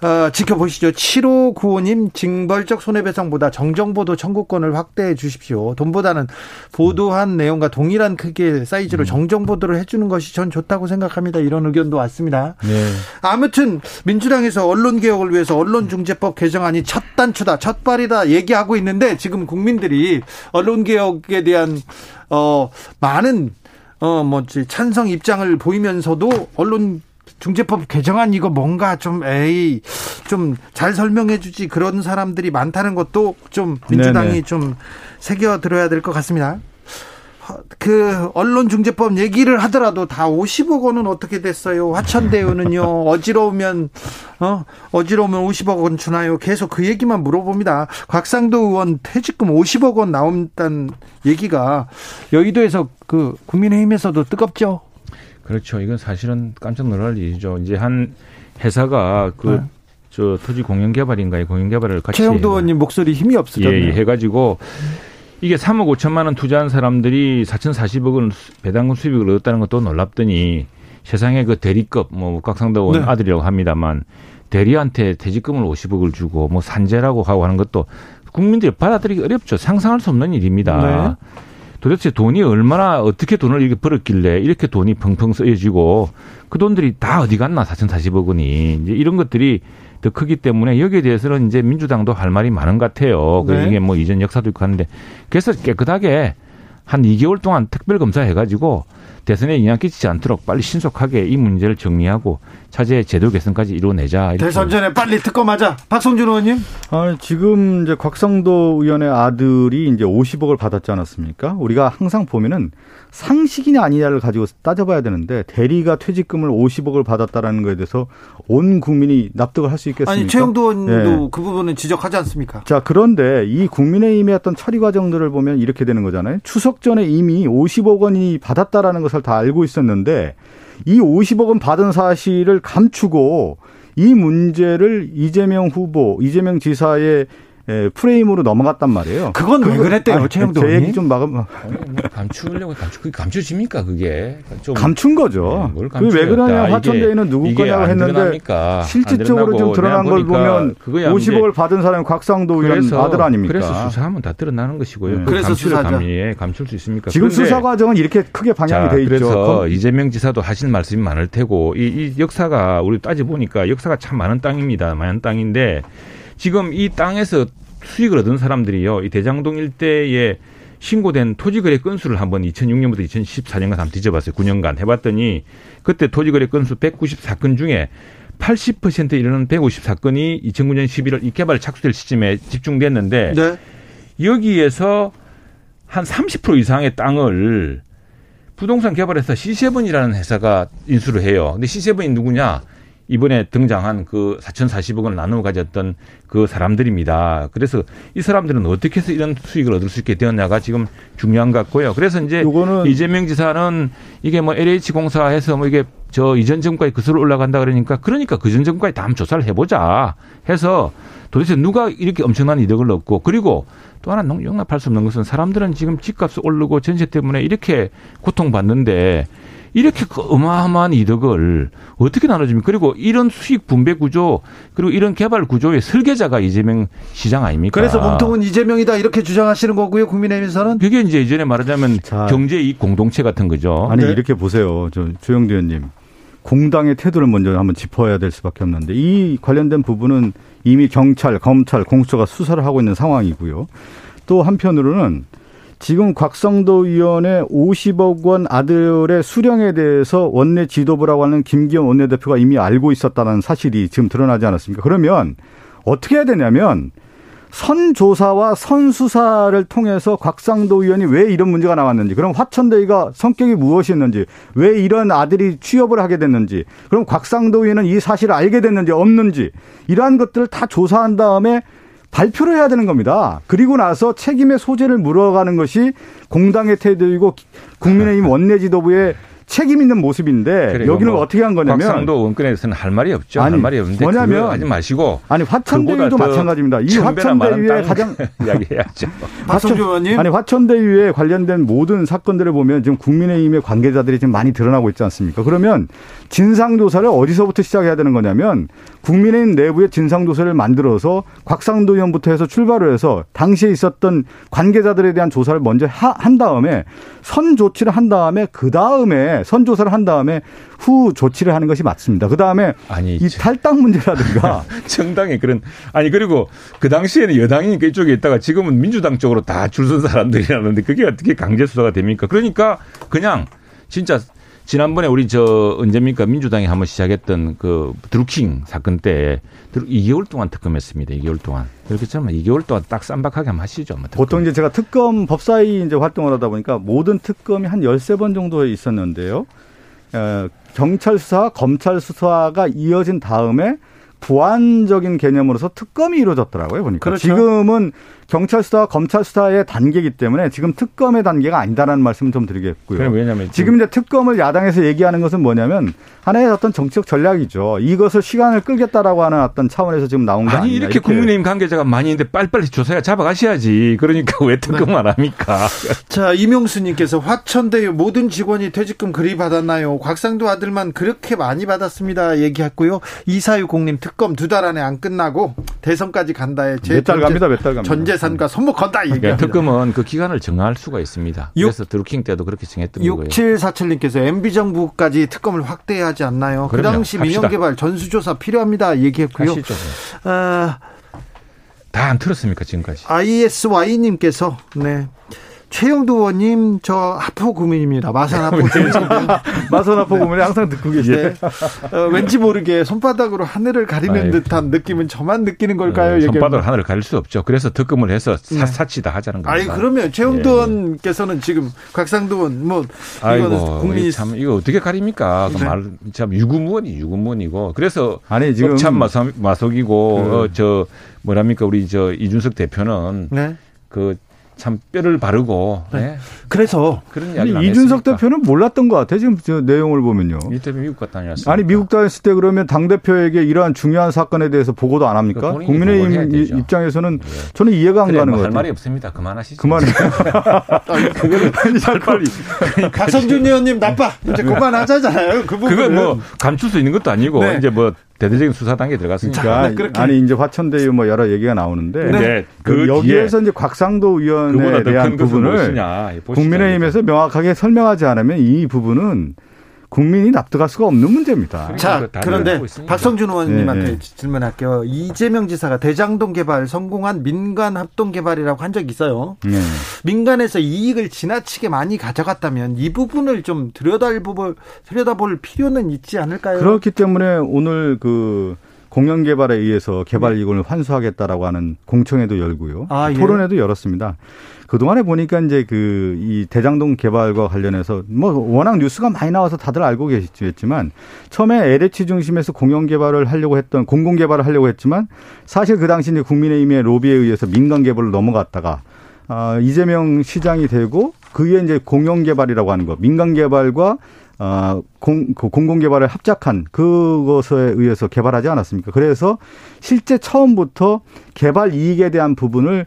어, 지켜보시죠. 7595님 징벌적 손해배상보다 정정보도 청구권을 확대해 주십시오. 돈보다는 보도한 내용과 동일한 크기의 사이즈로 음. 정정보도를 해주는 것이 전 좋다고 생각합니다. 이런 의견도 왔습니다. 네. 아무튼 민주당에서 언론개혁을 위해서 언론중재법 개정안이 첫 단추다, 첫 발이다 얘기하고 있는데 지금 국민들이 언론개혁에 대한 어 많은 어 뭐지 찬성 입장을 보이면서도 언론 중재법 개정안 이거 뭔가 좀 에이 좀 잘 설명해 주지 그런 사람들이 많다는 것도 좀 민주당이 네네. 좀 새겨 들어야 될 것 같습니다. 그 언론중재법 얘기를 하더라도 다 50억 원은 어떻게 됐어요? 화천대유는요 어지러우면 어 어지러우면 50억 원 주나요? 계속 그 얘기만 물어봅니다. 곽상도 의원 퇴직금 50억 원 나온다는 얘기가 여의도에서 그 국민의힘에서도 뜨겁죠. 그렇죠. 이건 사실은 깜짝 놀랄 일이죠. 이제 한 회사가 그 네. 저 토지 공영 개발인가요? 공영 개발을 같이 최영도 의원님 목소리 힘이 없으셨네요. 예, 예, 해가지고 이게 3억 5천만 원 투자한 사람들이 4,040억 원 배당금 수입을 얻었다는 것도 놀랍더니 세상에 그 대리급 뭐 곽상도 네. 아들이라고 합니다만 대리한테 퇴직금을 50억을 주고 뭐 산재라고 하고 하는 것도 국민들이 받아들이기 어렵죠. 상상할 수 없는 일입니다. 네. 도대체 돈이 얼마나 어떻게 돈을 이렇게 벌었길래 이렇게 돈이 펑펑 쓰여지고 그 돈들이 다 어디 갔나 4,040억 원이 이제 이런 것들이 더 크기 때문에 여기에 대해서는 이제 민주당도 할 말이 많은 것 같아요. 그 네. 이게 뭐 이전 역사도 있고 하는데 그래서 깨끗하게 한 2개월 동안 특별 검사 해가지고 대선에 영향 끼치지 않도록 빨리 신속하게 이 문제를 정리하고 차제 제도 개선까지 이루어내자. 대선 전에 빨리 특검하자. 박성준 의원님. 아, 지금 이제 곽상도 의원의 아들이 이제 50억을 받았지 않았습니까? 우리가 항상 보면은 상식이냐 아니냐를 가지고 따져봐야 되는데 대리가 퇴직금을 50억을 받았다라는 거에 대해서 온 국민이 납득을 할 수 있겠습니까? 아니 최영도 의원도 네. 그 부분은 지적하지 않습니까? 자 그런데 이 국민의힘의 어떤 처리 과정들을 보면 이렇게 되는 거잖아요. 추석 전에 이미 50억 원이 받았다라는 것을 다 알고 있었는데 이 50억 원 받은 사실을 감추고 이 문제를 이재명 후보, 이재명 지사의 예, 프레임으로 넘어갔단 말이에요. 그건 왜 그랬대요, 최영도 제 얘기 좀 막음. 뭐 감추려고 감추 그게 감추집니까 그게? 좀 감춘 거죠. 네, 그왜 그러냐 화천대유는 누구 거냐고 했는데 실질적으로 좀 드러난 걸 보면 50억을 받은 사람이 곽상도 의원 아들 아닙니까? 그래서 수사하면 다 드러나는 것이고요. 네. 그래서 수사 감리에 감출 수 있습니까? 지금 수사 과정은 이렇게 크게 방향이 자, 돼 있죠. 그래서 이재명 지사도 하실 말씀이 많을 테고 이, 이 역사가 우리 따져 보니까 역사가 참 많은 땅입니다. 많은 땅인데. 지금 이 땅에서 수익을 얻은 사람들이요. 이 대장동 일대에 신고된 토지거래 건수를 한번 2006년부터 2014년간 한번 뒤져봤어요. 9년간 해봤더니 그때 토지거래 건수 194건 중에 80%에 이르는 154건이 2009년 11월 이 개발 착수될 시점에 집중됐는데 네. 여기에서 한 30% 이상의 땅을 부동산 개발회사 C7이라는 회사가 인수를 해요. 근데 C7이 누구냐? 이번에 등장한 그 4,040억 원을 나누어 가졌던 그 사람들입니다. 그래서 이 사람들은 어떻게 해서 이런 수익을 얻을 수 있게 되었냐가 지금 중요한 것 같고요. 그래서 이제 이재명 지사는 이게 뭐 LH 공사해서 뭐 이게 저 이전 정부까지 그수로 올라간다 그러니까 그러니까 그전 정부까지 다음 조사를 해보자 해서 도대체 누가 이렇게 엄청난 이득을 얻고 그리고 또 하나 용납할 수 없는 것은 사람들은 지금 집값이 오르고 전세 때문에 이렇게 고통받는데 이렇게 그 어마어마한 이득을 어떻게 나눠줍니까? 그리고 이런 수익 분배 구조 그리고 이런 개발 구조의 설계자가 이재명 시장 아닙니까? 그래서 몸통은 이재명이다 이렇게 주장하시는 거고요. 국민의힘에서는 그게 이제 이전에 말하자면 경제 이익 공동체 같은 거죠. 아니 네. 이렇게 보세요. 저 조영대 의원님. 공당의 태도를 먼저 한번 짚어야 될 수밖에 없는데 이 관련된 부분은 이미 경찰, 검찰, 공수처가 수사를 하고 있는 상황이고요. 또 한편으로는 지금 곽성도 의원의 50억 원 아들의 수령에 대해서 원내 지도부라고 하는 김기현 원내대표가 이미 알고 있었다는 사실이 지금 드러나지 않았습니까? 그러면 어떻게 해야 되냐면 선조사와 선수사를 통해서 곽상도 의원이 왜 이런 문제가 나왔는지, 그럼 화천대유가 성격이 무엇이었는지, 왜 이런 아들이 취업을 하게 됐는지, 그럼 곽상도 의원은 이 사실을 알게 됐는지 없는지, 이러한 것들을 다 조사한 다음에 발표를 해야 되는 겁니다. 그리고 나서 책임의 소재를 물어가는 것이 공당의 태도이고 국민의힘 원내 지도부의 책임 있는 모습인데 여기는 뭐 어떻게 한 거냐면 곽상도 원권에서는 할 말이 없죠. 아니, 할 말이 없는데 뭐냐면 하지 마시고 아니 화천대유도 마찬가지입니다. 이 화천대유의 가장 이야기해야죠. 박성주 의원님 아니 화천대유에 관련된 모든 사건들을 보면 지금 국민의힘의 관계자들이 지금 많이 드러나고 있지 않습니까? 그러면 진상 조사를 어디서부터 시작해야 되는 거냐면 국민의힘 내부의 진상조사를 만들어서 곽상도 의원부터 해서 출발을 해서 당시에 있었던 관계자들에 대한 조사를 먼저 한 다음에 선 조치를 한 다음에 그 다음에 선 조사를 한 다음에 후 조치를 하는 것이 맞습니다. 그 다음에 이 탈당 문제라든가 정당의 그런 아니 그리고 그 당시에는 여당이니까 이쪽에 있다가 지금은 민주당 쪽으로 다 줄 선 사람들이라는데 그게 어떻게 강제 수사가 됩니까? 그러니까 그냥 진짜 지난번에 우리 저 언제입니까 민주당이 한번 시작했던 그 드루킹 사건 때 2개월 동안 특검했습니다. 2개월 동안. 그렇게 처럼 2개월 동안 딱 쌈박하게 한번 하시죠. 뭐 보통 이제 제가 특검 법사위 이제 활동을 하다 보니까 모든 특검이 한 13번 정도 있었는데요. 어, 경찰 수사, 검찰 수사가 이어진 다음에 부안적인 개념으로서 특검이 이루어졌더라고요 보니까 그렇죠. 지금은 경찰 수사, 검찰 수사의 단계이기 때문에 지금 특검의 단계가 아니다라는 말씀을 좀 드리겠고요. 왜냐하면 지금 이제 특검을 야당에서 얘기하는 것은 뭐냐면 하나의 어떤 정치적 전략이죠. 이것을 시간을 끌겠다라고 하는 어떤 차원에서 지금 나온 거 아니 이렇게, 이렇게 국민의힘 관계자가 많이 있는데 빨리빨리 조사해 잡아가셔야지. 그러니까 왜 특검을 네. 합니까? 자 이명수님께서 화천대유 모든 직원이 퇴직금 그리 받았나요? 곽상도 아들만 그렇게 많이 받았습니다. 얘기했고요. 이사유공님 특검 두 달 안에 안 끝나고 대선까지 간다에 몇달 갑니다. 몇 달 갑니다. 전재 재산과 손목 건다 얘기합니다. 그러니까 특검은 그 기간을 정할 수가 있습니다. 그래서 드루킹 때도 그렇게 정했던 6 거고요. 6747님께서 MB 정부까지 특검을 확대하지 않나요? 그 그럼요. 그 당시 민영개발 전수조사 필요합니다. 얘기했고요. 하시죠. 아, 다안 틀었습니까 지금까지? ISY님께서 네. 최영도 의원님 저 하포 구민입니다. 마산 하포 구민. 마산 하포 구민이 항상 듣고 계시네. 어, 왠지 모르게 손바닥으로 하늘을 가리는 아이, 듯한 느낌은 저만 느끼는 걸까요? 네, 손바닥으로 하늘을 가릴 수 없죠. 그래서 득금을 해서 네. 사치 다 하자는 거예요. 아니 그러면 최영도 의원께서는 예, 예. 지금 곽상도 의원 뭐 이거는 국민이 참 이거 어떻게 가립니까? 그 네. 말참 유구무원이 유구무원이고 그래서 아니 지금 참 마속, 마속이고 그. 어, 저 뭐랍니까 우리 저 이준석 대표는 네. 그 참 뼈를 바르고 네. 네. 그래서 그런 이야기 이준석 대표는 몰랐던 것 같아요. 지금 저 내용을 보면요. 이 때문에 미국 갔다 다녔어요. 아니 미국 다녔을 때 그러면 당 대표에게 이러한 중요한 사건에 대해서 보고도 안 합니까? 그러니까 국민의힘 입장에서는 네. 저는 이해가 안 그래, 가는 뭐 거예요. 할 말이 없습니다. 그만하시죠. 그만해. 그거는 빨리. 박성준 의원님 나빠. 이제 그만하자잖아요. 그 부분. 그건 뭐 감출 수 있는 것도 아니고 네. 이제 뭐 대대적인 수사 단계에 들어갔으니까. 그러니까 아니 이제 화천대유 뭐 여러 얘기가 나오는데 네. 그, 그 여기에서 이제 곽상도 의원에 대한 부분을 국민의힘에서 명확하게 설명하지 않으면 이 부분은 국민이 납득할 수가 없는 문제입니다. 그러니까 자, 그런데 박성준 의원님한테 네, 네. 질문할게요. 이재명 지사가 대장동 개발 성공한 민간 합동 개발이라고 한 적이 있어요. 네. 민간에서 이익을 지나치게 많이 가져갔다면 이 부분을 좀 들여다볼 들여다볼 필요는 있지 않을까요? 그렇기 때문에 오늘 그 공영 개발에 의해서 개발 네. 이익을 환수하겠다라고 하는 공청회도 열고요. 아, 예. 토론회도 열었습니다. 그동안에 보니까 이제 그 이 대장동 개발과 관련해서 뭐 워낙 뉴스가 많이 나와서 다들 알고 계시겠지만 처음에 LH 중심에서 공영 개발을 하려고 했던 공공 개발을 하려고 했지만 사실 그 당시 이제 국민의힘의 로비에 의해서 민간 개발로 넘어갔다가 아, 이재명 시장이 되고 그게 이제 공영 개발이라고 하는 거 민간 개발과 어, 공, 그 공공 개발을 합작한 그것에 의해서 개발하지 않았습니까? 그래서 실제 처음부터 개발 이익에 대한 부분을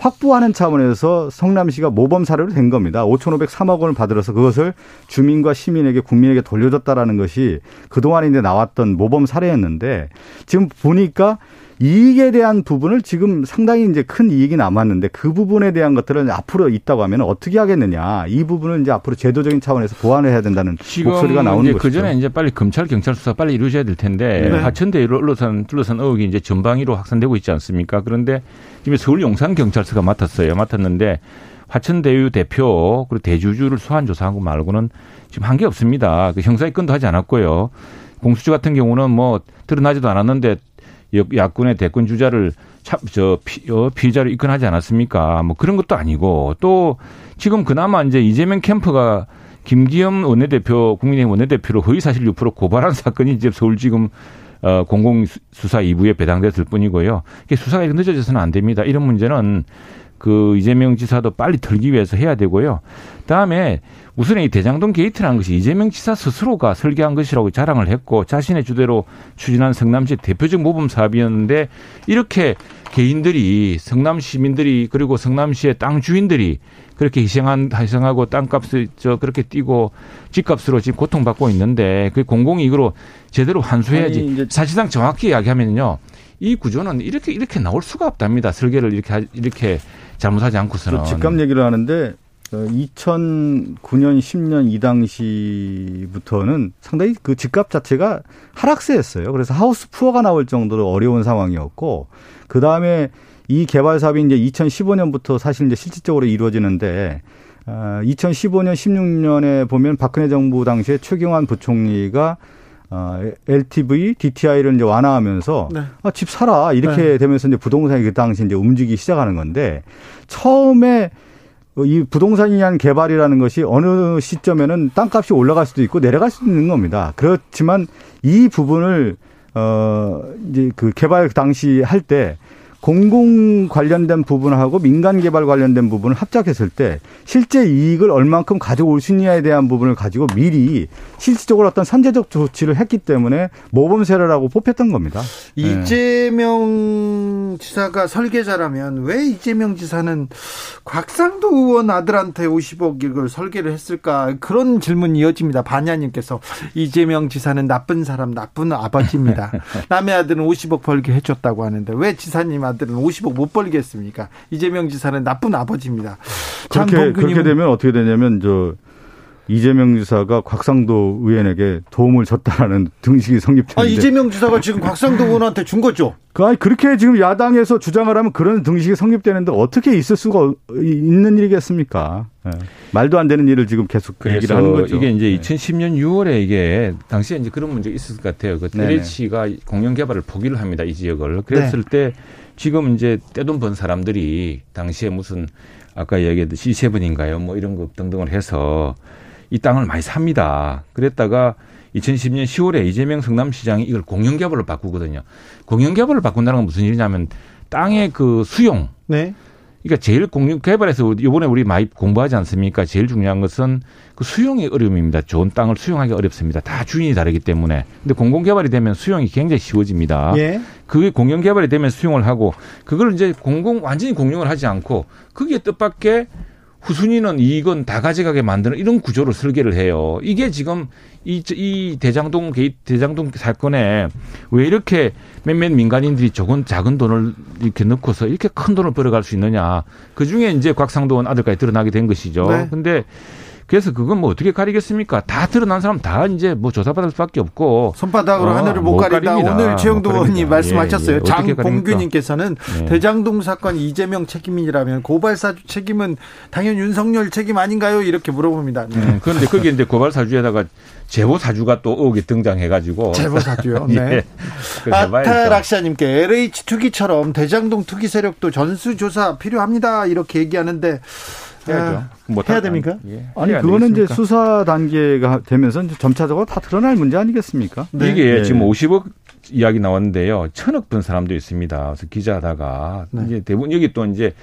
확보하는 차원에서 성남시가 모범 사례로 된 겁니다. 5,503억 원을 받들어서 그것을 주민과 시민에게 국민에게 돌려줬다라는 것이 그동안 이제 나왔던 모범 사례였는데 지금 보니까 이익에 대한 부분을 지금 상당히 이제 큰 이익이 남았는데 그 부분에 대한 것들은 앞으로 있다고 하면 어떻게 하겠느냐 이 부분을 이제 앞으로 제도적인 차원에서 보완을 해야 된다는 목소리가 나오는 거죠. 그 전에 이제 빨리 검찰 경찰 수사 빨리 이루어져야 될 텐데 네. 하천대로 둘러싼 둘러싼 의혹이 이제 전방위로 확산되고 있지 않습니까? 그런데 지금 서울 용산 경찰서가 맡았어요. 맡았는데 화천대유 대표 그리고 대주주를 소환 조사한 거 말고는 지금 한 게 없습니다. 그 형사 입건도 하지 않았고요. 공수처 같은 경우는 뭐 드러나지도 않았는데 야권의 대권 주자를 저 피, 어, 피의자로 입건하지 않았습니까? 뭐 그런 것도 아니고 또 지금 그나마 이제 이재명 캠프가 김기현 원내대표 국민의힘 원내대표로 허위사실 유포로 고발한 사건이 이제 서울지금 어, 공공수사 2부에 배당됐을 뿐이고요. 이게 수사가 늦어져서는 안 됩니다. 이런 문제는 그 이재명 지사도 빨리 털기 위해서 해야 되고요. 다음에 우선 이 대장동 게이트라는 것이 이재명 지사 스스로가 설계한 것이라고 자랑을 했고 자신의 주도로 추진한 성남시 대표적 모범 사업이었는데 이렇게 개인들이 성남 시민들이 그리고 성남시의 땅 주인들이 그렇게 희생한 희생하고 땅값을 저 그렇게 뛰고 집값으로 지금 고통받고 있는데 그 공공이익으로 제대로 환수해야지. 사실상 정확히 이야기하면요. 이 구조는 이렇게 이렇게 나올 수가 없답니다. 설계를 이렇게 이렇게 잘못하지 않고서는. 집값 얘기를 하는데 2009년, 10년 이 당시부터는 상당히 그 집값 자체가 하락세였어요. 그래서 하우스 푸어가 나올 정도로 어려운 상황이었고, 그 다음에 이 개발 사업이 이제 2015년부터 사실 이제 실질적으로 이루어지는데, 2015년, 16년에 보면 박근혜 정부 당시에 최경환 부총리가 어, LTV, DTI를 이제 완화하면서 네. 아, 집 사라 이렇게 네. 되면서 이제 부동산이 그 당시 이제 움직이기 시작하는 건데 처음에 이 부동산에 대한 개발이라는 것이 어느 시점에는 땅값이 올라갈 수도 있고 내려갈 수도 있는 겁니다. 그렇지만 이 부분을 어 이제 그 개발 당시 할 때 공공 관련된 부분하고 민간 개발 관련된 부분을 합작했을 때 실제 이익을 얼만큼 가져올 수 있냐에 대한 부분을 가지고 미리 실질적으로 어떤 선제적 조치를 했기 때문에 모범 세례라고 뽑혔던 겁니다. 이재명 지사가 설계자라면 왜 이재명 지사는 곽상도 의원 아들한테 50억을 설계를 했을까 그런 질문이 이어집니다. 반야님께서 이재명 지사는 나쁜 사람, 나쁜 아버지입니다. 남의 아들은 50억 벌게 해줬다고 하는데 왜 지사님 아들은 50억 못 벌겠습니까? 이재명 지사는 나쁜 아버지입니다. 그렇게, 그렇게 되면 어떻게 되냐면 저 이재명 지사가 곽상도 의원에게 도움을 줬다라는 등식이 성립되는데. 아, 이재명 지사가 지금 곽상도 의원한테 준 거죠? 그, 아니, 그렇게 지금 야당에서 주장을 하면 그런 등식이 성립되는데 어떻게 있을 수가 있는 일이겠습니까? 네. 말도 안 되는 일을 지금 계속 그 얘기를 하는 거죠. 이게 이제 네. 2010년 6월에 이게 당시에 이제 그런 문제가 있었을 것 같아요. 그 LH가 공영 개발을 포기를 합니다. 이 지역을. 그랬을 네. 때 지금 이제 떼돈 번 사람들이 당시에 무슨 아까 얘기했듯이 C7인가요? 뭐 이런 거 등등을 해서 이 땅을 많이 삽니다. 그랬다가 2010년 10월에 이재명 성남시장이 이걸 공영개발로 바꾸거든요. 공영개발을 바꾼다는 건 무슨 일이냐면 땅의 그 수용. 네. 그러니까 제일 공유 개발에서 이번에 우리 많이 공부하지 않습니까? 제일 중요한 것은 그 수용이 어려움입니다. 좋은 땅을 수용하기 어렵습니다. 다 주인이 다르기 때문에. 근데 공공 개발이 되면 수용이 굉장히 쉬워집니다. 예. 그게 공영 개발이 되면 수용을 하고 그걸 이제 공공 완전히 공용을 하지 않고 그게 뜻밖의 후순위는 이익은 다 가져가게 만드는 이런 구조로 설계를 해요. 이게 지금 이, 이 대장동 게이 대장동 사건에 왜 이렇게 몇몇 민간인들이 적은 작은 돈을 이렇게 넣고서 이렇게 큰 돈을 벌어갈 수 있느냐. 그 중에 이제 곽상도원 아들까지 드러나게 된 것이죠. 네. 근데 그래서 그건 뭐 어떻게 가리겠습니까? 다 드러난 사람 다 이제 뭐 조사받을 수밖에 없고 손바닥으로 어, 하늘을 못, 못 가린다. 가립니다. 오늘 최영도 의원님 말씀하셨어요. 예, 예. 장봉규님께서는 예. 대장동 사건 이재명 책임이라면 고발 사주 책임은 당연 윤석열 책임 아닌가요? 이렇게 물어봅니다. 네. 음, 그런데 거기 이제 고발 사주에다가 제보 사주가 또 의혹이 등장해가지고 제보 사주요. 네. 예. 아타락샤님께 LH 투기처럼 대장동 투기 세력도 전수 조사 필요합니다. 이렇게 얘기하는데 해야죠. 아, 뭐 해야 됩니까? 예. 아니 그거는 이제 수사 단계가 되면서 점차적으로 다 드러날 문제 아니겠습니까? 네. 이게 네. 지금 50억 이야기 나왔는데요. 천억 번 사람도 있습니다. 그래서 기자하다가 네. 이제 대부분 여기 또 이제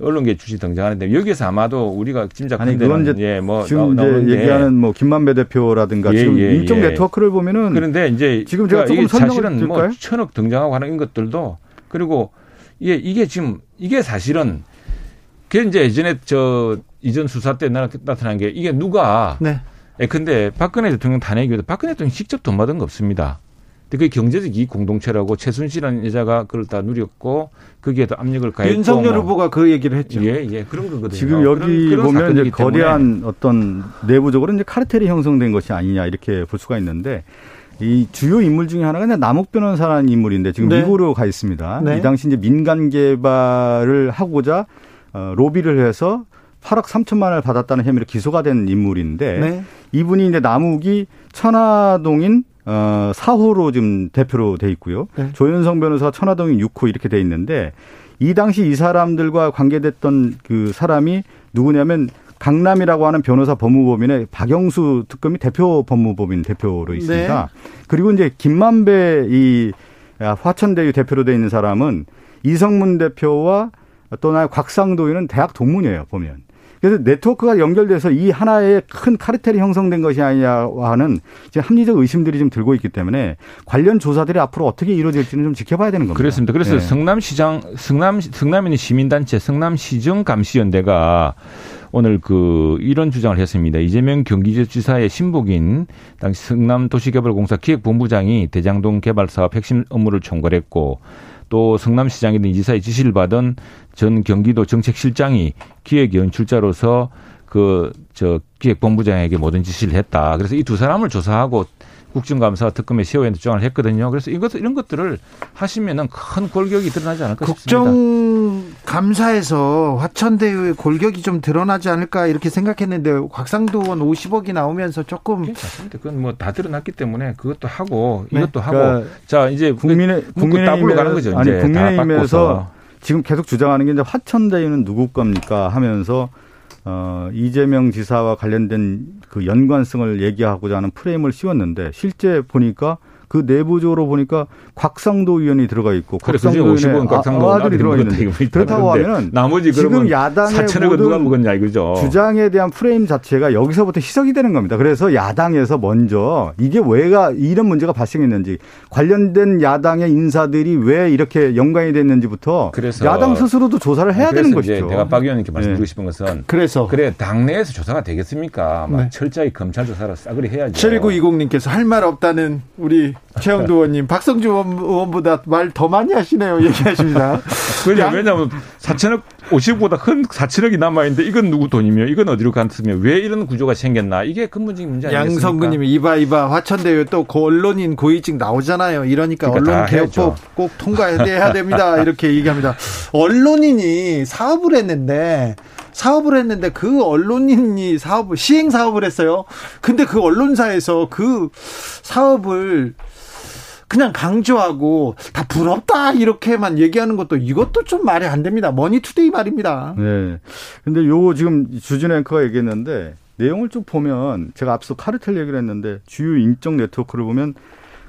언론계 주시 등장하는데 여기서 아마도 우리가 짐작하는 그건 이제 예, 뭐 지금 나, 이제 얘기하는 뭐 김만배 대표라든가 예, 지금 예, 인적 예. 네트워크를 보면은 그런데 이제 지금 제가 그러니까 조금 사실은 뭐 천억 등장하고 하는 것들도 그리고 이게 이게 지금 이게 사실은 그게 이제 예전에 저 이전 수사 때 나타난 게 이게 누가 네. 예, 근데 박근혜 대통령 탄핵이도 박근혜 대통령 직접 돈 받은 거 없습니다. 근데 그게 경제적 이익 공동체라고 최순실이라는 여자가 그걸 다 누렸고 거기에도 압력을 가했고 윤석열 뭐. 후보가 그 얘기를 했죠. 예, 예, 그런 거거든요. 지금 여기 그런, 그런 보면 이제 거대한 어떤 내부적으로 이제 카르텔이 형성된 것이 아니냐 이렇게 볼 수가 있는데 이 주요 인물 중에 하나가 남욱 변호사라는 인물인데 지금 네. 미국으로 가 있습니다. 네. 이 당시 이제 민간 개발을 하고자 어, 로비를 해서 8억 3천만 원을 받았다는 혐의로 기소가 된 인물인데 네. 이분이 이제 남욱이 천화동인 어 4호로 지금 대표로 돼 있고요. 네. 조현성 변호사 천화동인 6호 이렇게 돼 있는데 이 당시 이 사람들과 관계됐던 그 사람이 누구냐면 강남이라고 하는 변호사 법무법인의 박영수 특검이 대표 법무법인 대표로 있습니다. 네. 그리고 이제 김만배 이 화천대유 대표로 돼 있는 사람은 이성문 대표와 또나 곽상도인은 대학 동문이에요 보면. 그래서 네트워크가 연결돼서 이 하나의 큰 카르텔이 형성된 것이 아니냐 하는 합리적 의심들이 좀 들고 있기 때문에 관련 조사들이 앞으로 어떻게 이루어질지는 좀 지켜봐야 되는 겁니다. 그렇습니다. 그래서 네. 성남시장, 성남, 성남인의 시민단체 성남시정감시연대가 오늘 그 이런 주장을 했습니다. 이재명 경기지사의 신복인 당시 성남도시개발공사 기획본부장이 대장동 개발 사업 핵심 업무를 총괄했고 또 성남시장이든 이지사의 지시를 받은 전 경기도 정책실장이 기획연출자로서 그 저 기획본부장에게 모든 지시를 했다. 그래서 이 두 사람을 조사하고 국정감사 특검에 세워야 한다는 주장을 했거든요. 그래서 이것 이런 것들을 하시면은 큰 골격이 드러나지 않을까 싶습니다. 국정감사에서 화천대유의 골격이 좀 드러나지 않을까 이렇게 생각했는데 곽상도 의원 50억이 나오면서 조금 괜찮습니다. 그건 뭐 다 드러났기 때문에 그것도 하고 네. 이것도 하고 그러니까 자 이제 국민의 국민의힘에 가는 거죠. 아니 국민의힘에서 지금 계속 주장하는 게 이제 화천대유는 누구 겁니까 하면서 어 이재명 지사와 관련된 그 연관성을 얘기하고자 하는 프레임을 씌웠는데 실제 보니까 그 내부적으로 보니까 곽상도 의원이 들어가 있고 그래, 곽상도 그중에 50원 의원의 곽상도 아, 아들이 들어가 있는데 그렇다고 하면은 나머지 지금 야당의 4천억은 모든 누가 먹었냐 이거죠. 주장에 대한 프레임 자체가 여기서부터 희석이 되는 겁니다. 그래서 야당에서 먼저 이게 왜가 이런 문제가 발생했는지 관련된 야당의 인사들이 왜 이렇게 연관이 됐는지부터 그래서 야당 스스로도 조사를 해야 그래서 되는 이제 것이죠. 내가 박 의원님께 말씀드리고 네. 싶은 것은 그래서 그래 당내에서 조사가 되겠습니까? 막 네. 철저히 검찰 조사를 싸그리 해야죠. 7920님께서 할 말 없다는 우리 최영도 의원님 박성주 의원- 의원보다 말 더 많이 하시네요 얘기하십니다. 왜냐, 양- 왜냐하면 4천억 50억보다 큰 4천억이 남아있는데 이건 누구 돈이며 이건 어디로 갔으며 왜 이런 구조가 생겼나 이게 근본적인 문제 아니겠습니까? 양성근님이 이봐 이봐 화천대유 또그 언론인 고위직 나오잖아요. 이러니까 그러니까 언론 해야죠. 개혁법 꼭 통과해야 됩니다. 이렇게 얘기합니다. 언론인이 사업을 했는데 사업을 했는데 그 언론인이 사업을 시행 사업을 했어요. 근데 그 언론사에서 그 사업을 그냥 강조하고 다 부럽다 이렇게만 얘기하는 것도 이것도 좀 말이 안 됩니다. 머니투데이 말입니다. 네. 근데 요 지금 주진우 앵커가 얘기했는데 내용을 쭉 보면 제가 앞서 카르텔 얘기를 했는데 주요 인적 네트워크를 보면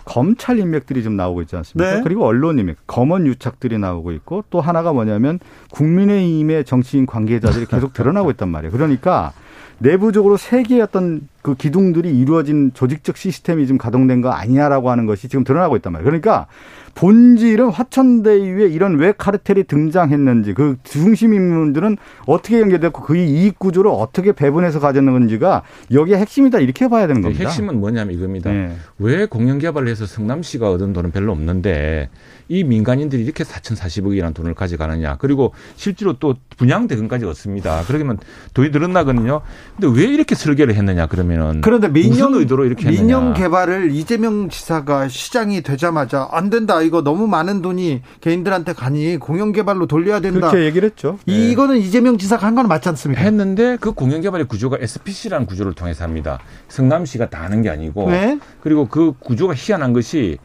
검찰 인맥들이 좀 나오고 있지 않습니까? 네. 그리고 언론 인맥, 검언 유착들이 나오고 있고 또 하나가 뭐냐면 국민의힘의 정치인 관계자들이 계속 드러나고 있단 말이에요. 그러니까 내부적으로 세 개의 어떤 그 기둥들이 이루어진 조직적 시스템이 좀 가동된 거 아니냐라고 하는 것이 지금 드러나고 있단 말이에요. 그러니까 본질은 화천대유에 이런 왜 카르텔이 등장했는지 그 중심 인물들은 어떻게 연결됐고 그 이익 구조를 어떻게 배분해서 가졌는지가 여기에 핵심이다 이렇게 봐야 되는 겁니다. 핵심은 뭐냐면 이겁니다. 네. 왜 공영 개발을 해서 성남시가 얻은 돈은 별로 없는데 이 민간인들이 이렇게 4,040억이라는 돈을 가져가느냐. 그리고 실제로 또 분양 대금까지 얻습니다. 그러면 돈이 늘어나거든요. 근데 왜 이렇게 설계를 했느냐 그러면은 그런데 민영 무슨 의도로 이렇게 했느냐. 민영 개발을 이재명 지사가 시장이 되자마자 안 된다. 이거 너무 많은 돈이 개인들한테 가니 공영 개발로 돌려야 된다. 그렇게 얘기를 했죠. 네. 이거는 이재명 지사가 한 건 맞지 않습니까? 했는데 그 공영 개발의 구조가 SPC라는 구조를 통해서 합니다. 성남시가 다 하는 게 아니고 네. 그리고 그 구조가 희한한 것이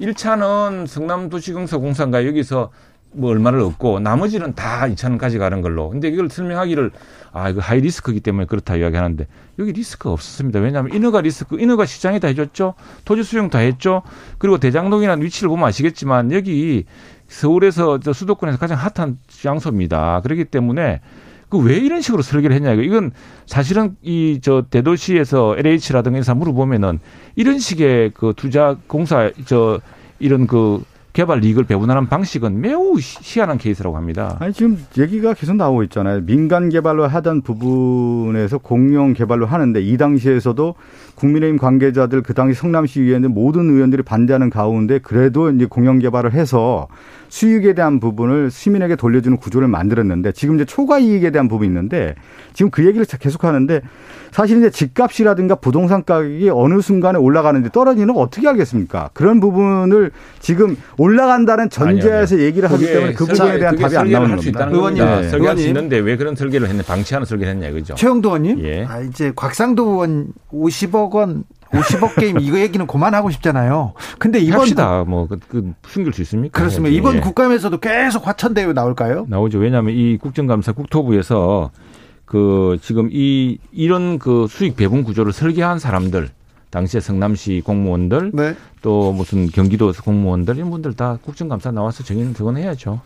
1차는 성남도시공사 공사가 여기서 뭐 얼마를 얻고 나머지는 다 2차는 가져가는 걸로. 근데 이걸 설명하기를 아 이거 high risk이기 때문에 그렇다 이야기하는데 여기 risk가 없었습니다. 왜냐하면 인허가 리스크, 인허가 시장이 다 해줬죠. 토지 수용 다 했죠. 그리고 대장동이라는 위치를 보면 아시겠지만 여기 서울에서 저 수도권에서 가장 핫한 장소입니다. 그렇기 때문에 그 왜 이런 식으로 설계를 했냐 이거 이건 사실은 이 저 대도시에서 LH라든가 이런 물어보면은 이런 식의 그 투자 공사 저 이런 그 개발 이익을 배분하는 방식은 매우 희- 희한한 케이스라고 합니다. 아니 지금 얘기가 계속 나오고 있잖아요. 민간 개발로 하던 부분에서 공영 개발로 하는데 이 당시에서도 국민의힘 관계자들 그 당시 성남시 의회는 모든 의원들이 반대하는 가운데 그래도 이제 공영 개발을 해서 수익에 대한 부분을 시민에게 돌려주는 구조를 만들었는데 지금 이제 초과 이익에 대한 부분이 있는데 지금 그 얘기를 계속 하는데 사실 이제 집값이라든가 부동산 가격이 어느 순간에 올라가는데 떨어지는 거 어떻게 알겠습니까? 그런 부분을 지금 올라간다는 전제에서 얘기를 하기 때문에 그 부분에 대한 답이 안 나오는 겁니다. 있다는 의원님, 겁니다. 네. 설계할 수. 있는데 왜 그런 설계를 했냐, 방치하는 설계를 했냐 이거죠. 최영도 의원님, 예. 아, 이제 곽상도 의원 50억 원, 50억 게임 이거 얘기는 그만하고 싶잖아요. 근데 이번 합시다. 뭐, 그, 그 숨길 수 있습니까? 그렇습니다. 예. 이번 국감에서도 계속 화천대유 나올까요? 나오죠. 왜냐하면 이 국정감사 국토부에서 그 지금 이 이런 그 수익 배분 구조를 설계한 사람들 당시에 성남시 공무원들 네. 또 무슨 경기도 공무원들 이런 분들 다 국정감사 나와서 정의는 증언해야죠.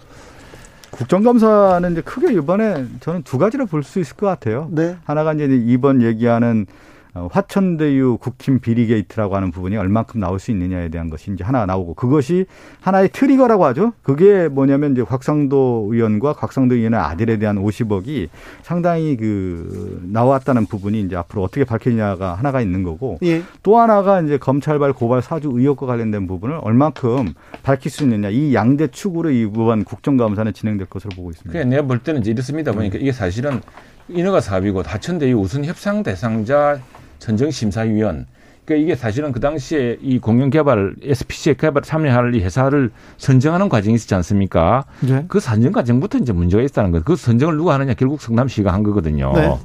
국정감사는 이제 크게 이번에 저는 두 가지로 볼 수 있을 것 같아요. 네. 하나가 이제 이번 얘기하는 어, 화천대유 국힘 비리 게이트라고 하는 부분이 얼만큼 나올 수 있느냐에 대한 것이 이제 하나 나오고 그것이 하나의 trigger라고 하죠. 그게 뭐냐면 이제 곽상도 의원과 곽상도 의원의 아들에 대한 50억이 상당히 그 나왔다는 부분이 이제 앞으로 어떻게 밝혀지냐가 하나가 있는 거고 예. 또 하나가 이제 검찰발 고발 사주 의혹과 관련된 부분을 얼만큼 밝힐 수 있느냐 이 양대 축으로 이번 국정감사는 진행될 것으로 보고 있습니다. 그냥 내가 볼 때는 이제 이렇습니다. 보니까 이게 사실은 인허가 사업이고 하천대유 우선 협상 대상자 선정심사위원 그러니까 이게 사실은 그 당시에 이 공영개발 SPC에 개발 참여할 이 회사를 선정하는 과정이 있었지 않습니까? 네. 그 선정 과정부터 이제 문제가 있다는 거예요. 그 선정을 누가 하느냐 결국 성남시가 한 거거든요. 네.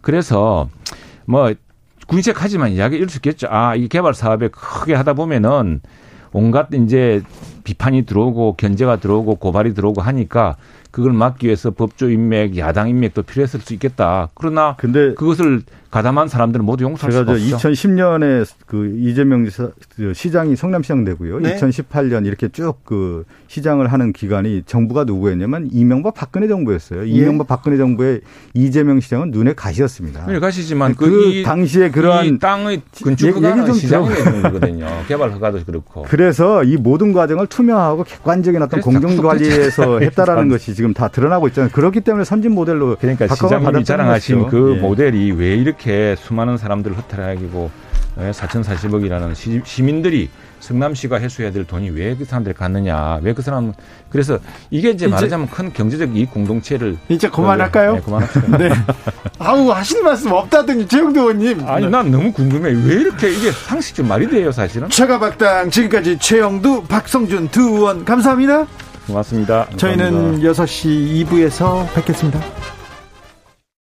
그래서 뭐 군색하지만 이야기 이럴 수 있겠죠. 아, 이 개발 사업에 크게 하다 보면은 온갖 이제 비판이 들어오고 견제가 들어오고 고발이 들어오고 하니까 그걸 막기 위해서 법조 인맥, 야당 인맥도 필요했을 수 있겠다. 그러나 근데 그것을 가담한 사람들은 모두 용서할 수가 없죠. 2010년에 그 이재명 그 시장이 성남시장 되고요. 네. 2018년 이렇게 쭉 그 시장을 하는 기간이 정부가 누구였냐면 이명박 박근혜 정부였어요. 예. 이명박 박근혜 정부의 이재명 시장은 눈에 가시였습니다. 눈에 가시지만 그, 그 당시에 그러한 땅의 건축 허가는 시장에 있는 거거든요. 개발 허가도 그렇고. 그래서 이 모든 과정을 투명하고 객관적인 어떤 공정 관리에서 했다라는 것이 지금 다 드러나고 있잖아요. 그렇기 때문에 선진 모델로 그러니까 시장님이 자랑하신 그 예. 모델이 왜 이렇게 수많은 사람들을 허탈하고 4,040억이라는 시민들이 성남시가 해소해야 될 돈이 왜 그 사람들이 갔느냐. 왜 그 사람, 그래서 이게 이제 말하자면 큰 경제적 이익 공동체를. 이제 그만할까요? 네, 그만합시다. 네. 아우, 하실 말씀 없다더니 최영도 의원님. 아니, 난 너무 궁금해. 왜 이렇게 이게 상식적 말이 돼요, 사실은? 최가박당 지금까지 최영두, 박성준 두 의원 감사합니다. 고맙습니다. 감사합니다. 저희는 6시 2부에서 뵙겠습니다.